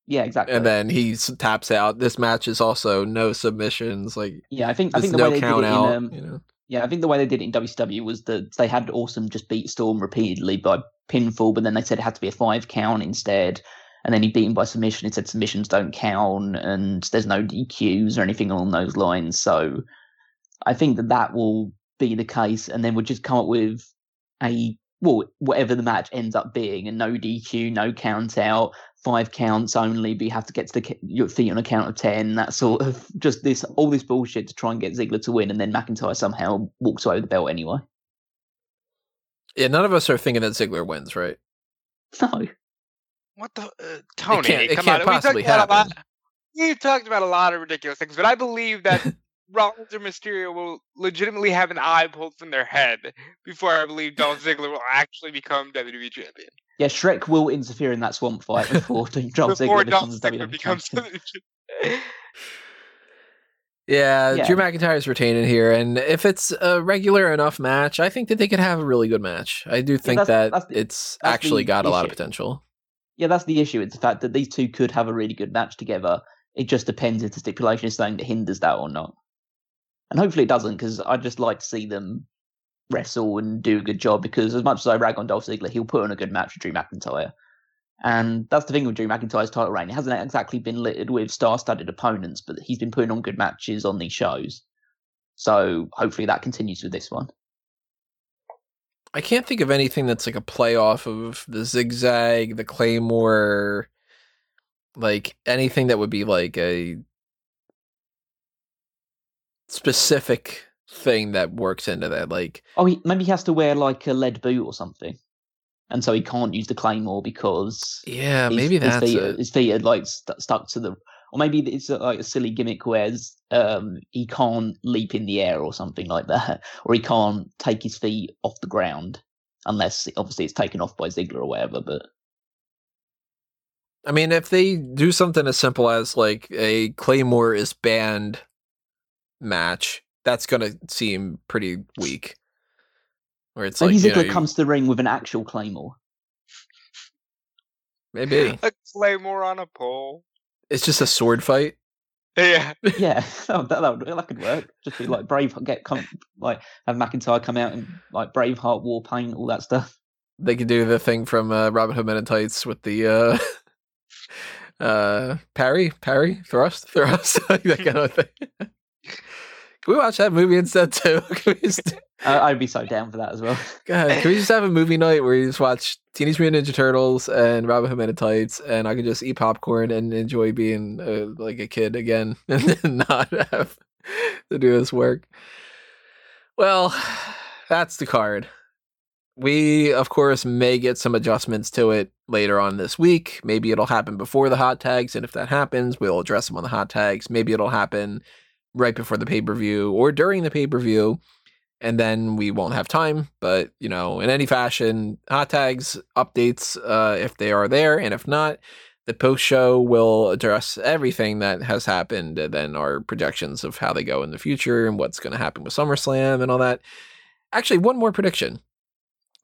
Yeah, exactly. And then he taps out. This match is also no submissions. Like yeah, I think I think the no way they did it out, in um, you know? yeah, I think the way they did it in WCW was that they had Awesome just beat Storm repeatedly by pinfall, but then they said it had to be a five count instead. And then he beat him by submission. He said submissions don't count, and there's no DQs or anything along those lines. So I think that that will be the case, and then we'll just come up with a well, whatever the match ends up being, and no DQ, no count out, five counts only, but you have to get to the your feet on a count of ten. That sort of just this all this bullshit to try and get Ziggler to win, and then McIntyre somehow walks away with the belt anyway. Yeah, none of us are thinking that Ziggler wins, right? No, What the uh, Tony? can't- it come can't on. We possibly talked about a lot- happen. We've talked about a lot of ridiculous things, but I believe that Rollins or Mysterio will legitimately have an eye pulled from their head before I believe Dolph Ziggler will actually become WWE champion. yeah, Shrek will interfere in that swamp fight before Dolph before Ziggler Dolph becomes Ziggler WWE becomes champion. Yeah, Yeah. Drew McIntyre's retaining here, and if it's a regular enough match, I think that they could have a really good match. I do think that's- that that's the- it's actually the got a lot of potential. Yeah, that's the issue. It's the fact that these two could have a really good match together. It just depends if the stipulation is something that hinders that or not. And hopefully it doesn't, because I'd just like to see them wrestle and do a good job. Because as much as I rag on Dolph Ziggler, he'll put on a good match with Drew McIntyre. And that's the thing with Drew McIntyre's title reign. It hasn't exactly been littered with star-studded opponents, but he's been putting on good matches on these shows. So hopefully that continues with this one. I can't think of anything that's like a playoff of the zigzag, the claymore, like anything that would be like a specific thing that works into that. Like, Oh, he, maybe he has to wear like a lead boot or something, and so he can't use the claymore because yeah, his- maybe his that's feet, it. his feet are like st- stuck to the, or maybe it's uh, like a silly gimmick where um, he can't leap in the air or something like that, or he can't take his feet off the ground unless obviously it's taken off by Ziggler or whatever. But I mean, if they do something as simple as like a Claymore is banned match, that's gonna seem pretty weak. Where it's maybe like you Ziggler know, comes to the ring with an actual claymore. maybe A claymore on a pole. it's just a sword fight. Yeah. yeah, that, that, that, would- that could work. Just be like Brave, get come like have McIntyre come out and like Braveheart war paint, all that stuff. They could do the thing from uh, Robin Hood Men in Tights with the uh, uh, parry, parry, thrust, thrust, that kind of thing. Can we watch that movie instead too? Can we just, I'd be so down for that as well. God, can we just have a movie night where you just watch Teenage Mutant Ninja Turtles and Robin Hood Tights, and I can just eat popcorn and enjoy being uh, like a kid again, and not have to do this work? Well, that's the card. We, of course, may get some adjustments to it later on this week. Maybe it'll happen before the hot tags, and if that happens, we'll address them on the hot tags. Maybe it'll happen right before the pay per view or during the pay per view, and then we won't have time. But you know, in any fashion, hot tags updates uh, if they are there, and if not, the post show will address everything that has happened, and then our projections of how they go in the future and what's going to happen with SummerSlam and all that. Actually, one more prediction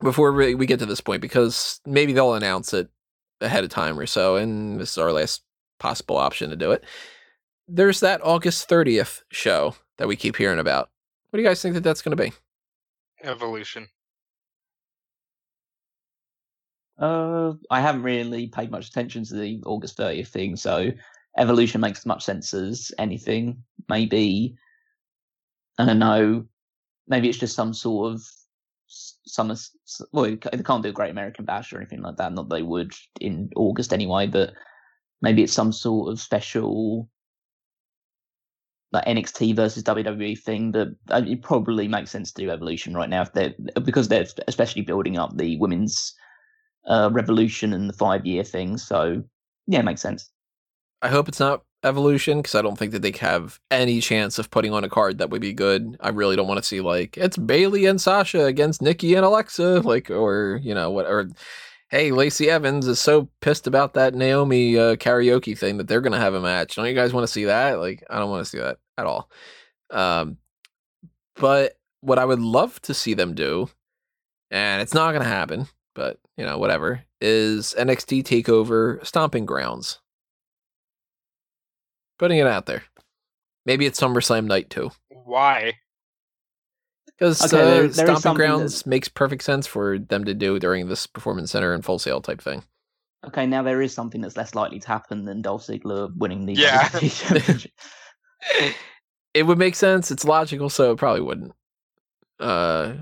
before we we get to this point, because maybe they'll announce it ahead of time or so, and this is our last possible option to do it. There's that August 30th show that we keep hearing about. What do you guys think that that's going to be? Evolution. Uh, I haven't really paid much attention to the August 30th thing, so evolution makes as much sense as anything. Maybe, I don't know, maybe it's just some sort of summer. Well, they they can't do a Great American Bash or anything like that. Not that they would in August anyway, but maybe it's some sort of special like NXT versus WWE thing, that uh, it probably makes sense to do Evolution right now if they're because they're especially building up the women's uh, Revolution and the five year thing. So yeah, it makes sense. I hope it's not Evolution because I don't think that they have any chance of putting on a card that would be good. I really don't want to see like it's Bayley and Sasha against Nikki and Alexa, like or you know what or hey Lacey Evans is so pissed about that Naomi uh, karaoke thing that they're gonna have a match. Don't you guys want to see that? Like I don't want to see that at all. Um, but what I would love to see them do, and it's not gonna happen, but you know whatever, is NXT Takeover Stomping Grounds Putting it out there. Maybe it's SummerSlam night too. Why? Because okay, uh, there, there Stomping Grounds that... makes perfect sense for them to do during this Performance Center and Full Sail type thing. Okay, now there is something that's less likely to happen than Dolph Ziggler winning the yeah. it would make sense. It's logical, so it probably wouldn't. Uh,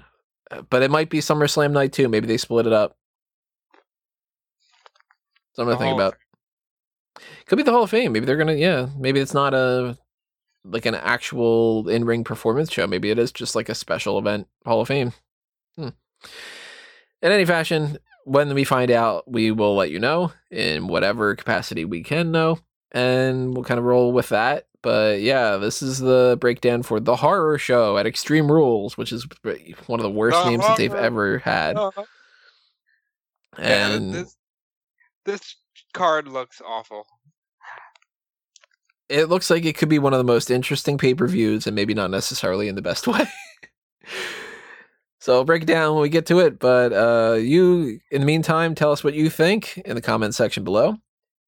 but it might be SummerSlam night too. Maybe they split it up. Something to think about. Could be the Hall of Fame. Maybe they're gonna. Yeah, maybe it's not a like an actual in ring performance show. Maybe it is just like a special event Hall of Fame. Hmm. In any fashion, when we find out, we will let you know in whatever capacity we can know, and we'll kind of roll with that. But yeah, this is the breakdown for the horror show at Extreme Rules, which is one of the worst the names horror. that they've ever had. Uh-huh. And yeah, this, this card looks awful it looks like it could be one of the most interesting pay per views, and maybe not necessarily in the best way. so I'll break it down when we get to it. But uh, you, in the meantime, tell us what you think in the comment section below.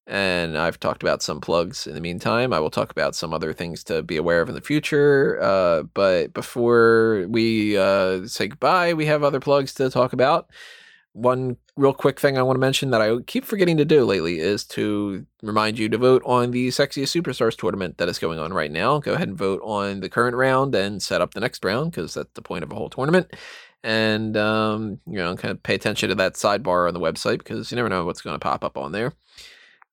And I've talked about some plugs in the meantime. I will talk about some other things to be aware of in the future. Uh, but before we uh, say goodbye, we have other plugs to talk about one real quick thing I want to mention that I keep forgetting to do lately is to remind you to vote on the Sexiest Superstars tournament that is going on right now. Go ahead and vote on the current round and set up the next round because that's the point of a whole tournament. And, um, you know, kind of pay attention to that sidebar on the website because you never know what's going to pop up on there.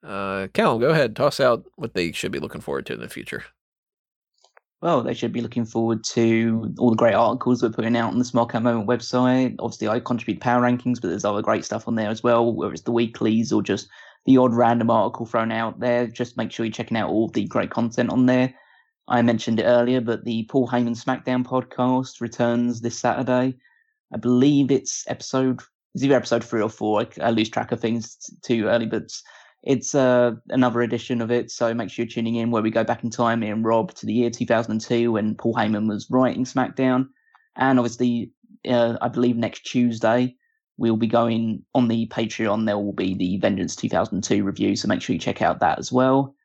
Uh, Callum, go ahead, toss out what they should be looking forward to in the future well, they should be looking forward to all the great articles we're putting out on the Smark Out Moment website. Obviously, I contribute power rankings, but there's other great stuff on there as well, whether it's the weeklies or just the odd random article thrown out there. Just make sure you're checking out all the great content on there. I mentioned it earlier, but the Paul Heyman SmackDown podcast returns this Saturday. I believe it's episode, it's either episode three or four. I, I lose track of things too early, but it's uh, another edition of it, so make sure you're tuning in where we go back in time, me and Rob, to the year 2002 when Paul Heyman was writing SmackDown. And obviously, uh, I believe next Tuesday, we'll be going on the Patreon. There will be the Vengeance 2002 review, so make sure you check out that as well.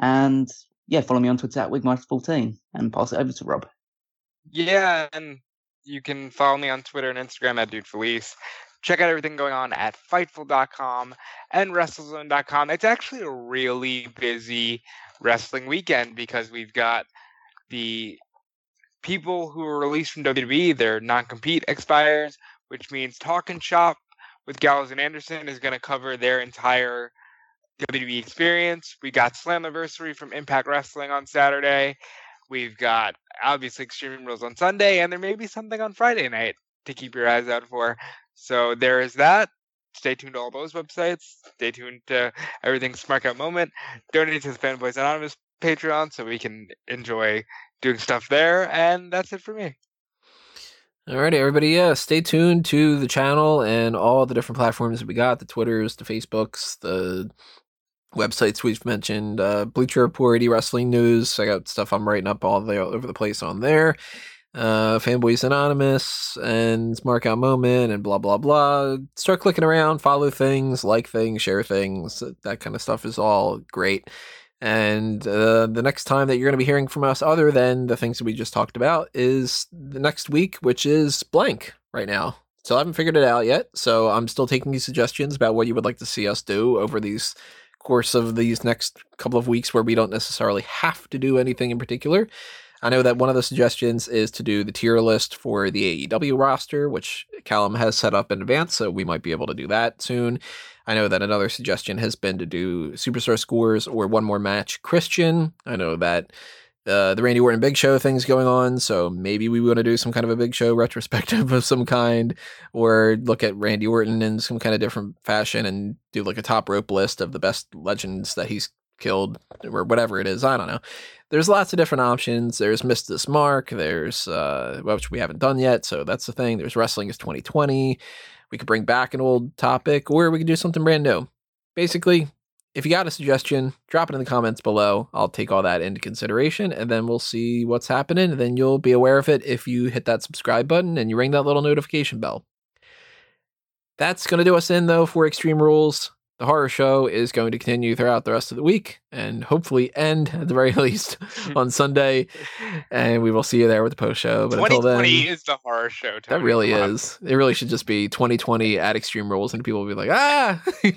And yeah, follow me on Twitter at Wigmeister14 and pass it over to Rob. Yeah, and you can follow me on Twitter and Instagram at Dude Felice check out everything going on at Fightful.com and WrestleZone.com. It's actually a really busy wrestling weekend because we've got the people who are released from WWE, their non compete expires, which means Talking Shop with Gallows and Anderson is going to cover their entire WWE experience. We got Slammiversary from Impact Wrestling on Saturday. We've got obviously Extreme Rules on Sunday, and there may be something on Friday night to keep your eyes out for. So there is that. Stay tuned to all those websites. Stay tuned to everything Smark Out Moment. Donate to the Fanboys Anonymous Patreon so we can enjoy doing stuff there. And that's it for me. Alrighty, everybody. Yeah, stay tuned to the channel and all the different platforms that we got the Twitters, the Facebooks, the websites we've mentioned, uh, Bleacher Report, Wrestling News. I got stuff I'm writing up all the, all over the place on there uh, Fanboys Anonymous and Mark Out Moment and blah blah blah. Start clicking around, follow things, like things, share things. That kind of stuff is all great. And uh, the next time that you're going to be hearing from us, other than the things that we just talked about, is the next week, which is blank right now. So I haven't figured it out yet. So I'm still taking these suggestions about what you would like to see us do over these course of these next couple of weeks where we don't necessarily have to do anything in particular. I know that one of the suggestions is to do the tier list for the AEW roster, which Callum has set up in advance, so we might be able to do that soon. I know that another suggestion has been to do superstar scores or one more match Christian. I know that uh, the Randy Orton Big Show thing's going on, so maybe we want to do some kind of a Big Show retrospective of some kind, or look at Randy Orton in some kind of different fashion and do like a top rope list of the best legends that he's killed or whatever it is. I don't know. There's lots of different options. There's Miss This Mark. There's uh, which we haven't done yet, so that's the thing. There's Wrestling is 2020. We could bring back an old topic, or we could do something brand new. Basically, if you got a suggestion, drop it in the comments below. I'll take all that into consideration and then we'll see what's happening. And then you'll be aware of it if you hit that subscribe button and you ring that little notification bell. That's going to do us in, though, for Extreme Rules. The horror show is going to continue throughout the rest of the week and hopefully end at the very least on Sunday. And we will see you there with the post show. But until then, 2020 is the horror show. that really is. It really should just be 2020 at Extreme Rules, and people will be like, ah.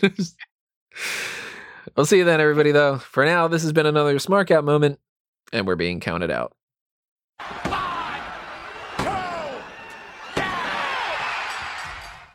we'll see you then, everybody. Though for now, this has been another Smark Out Moment, and we're being counted out.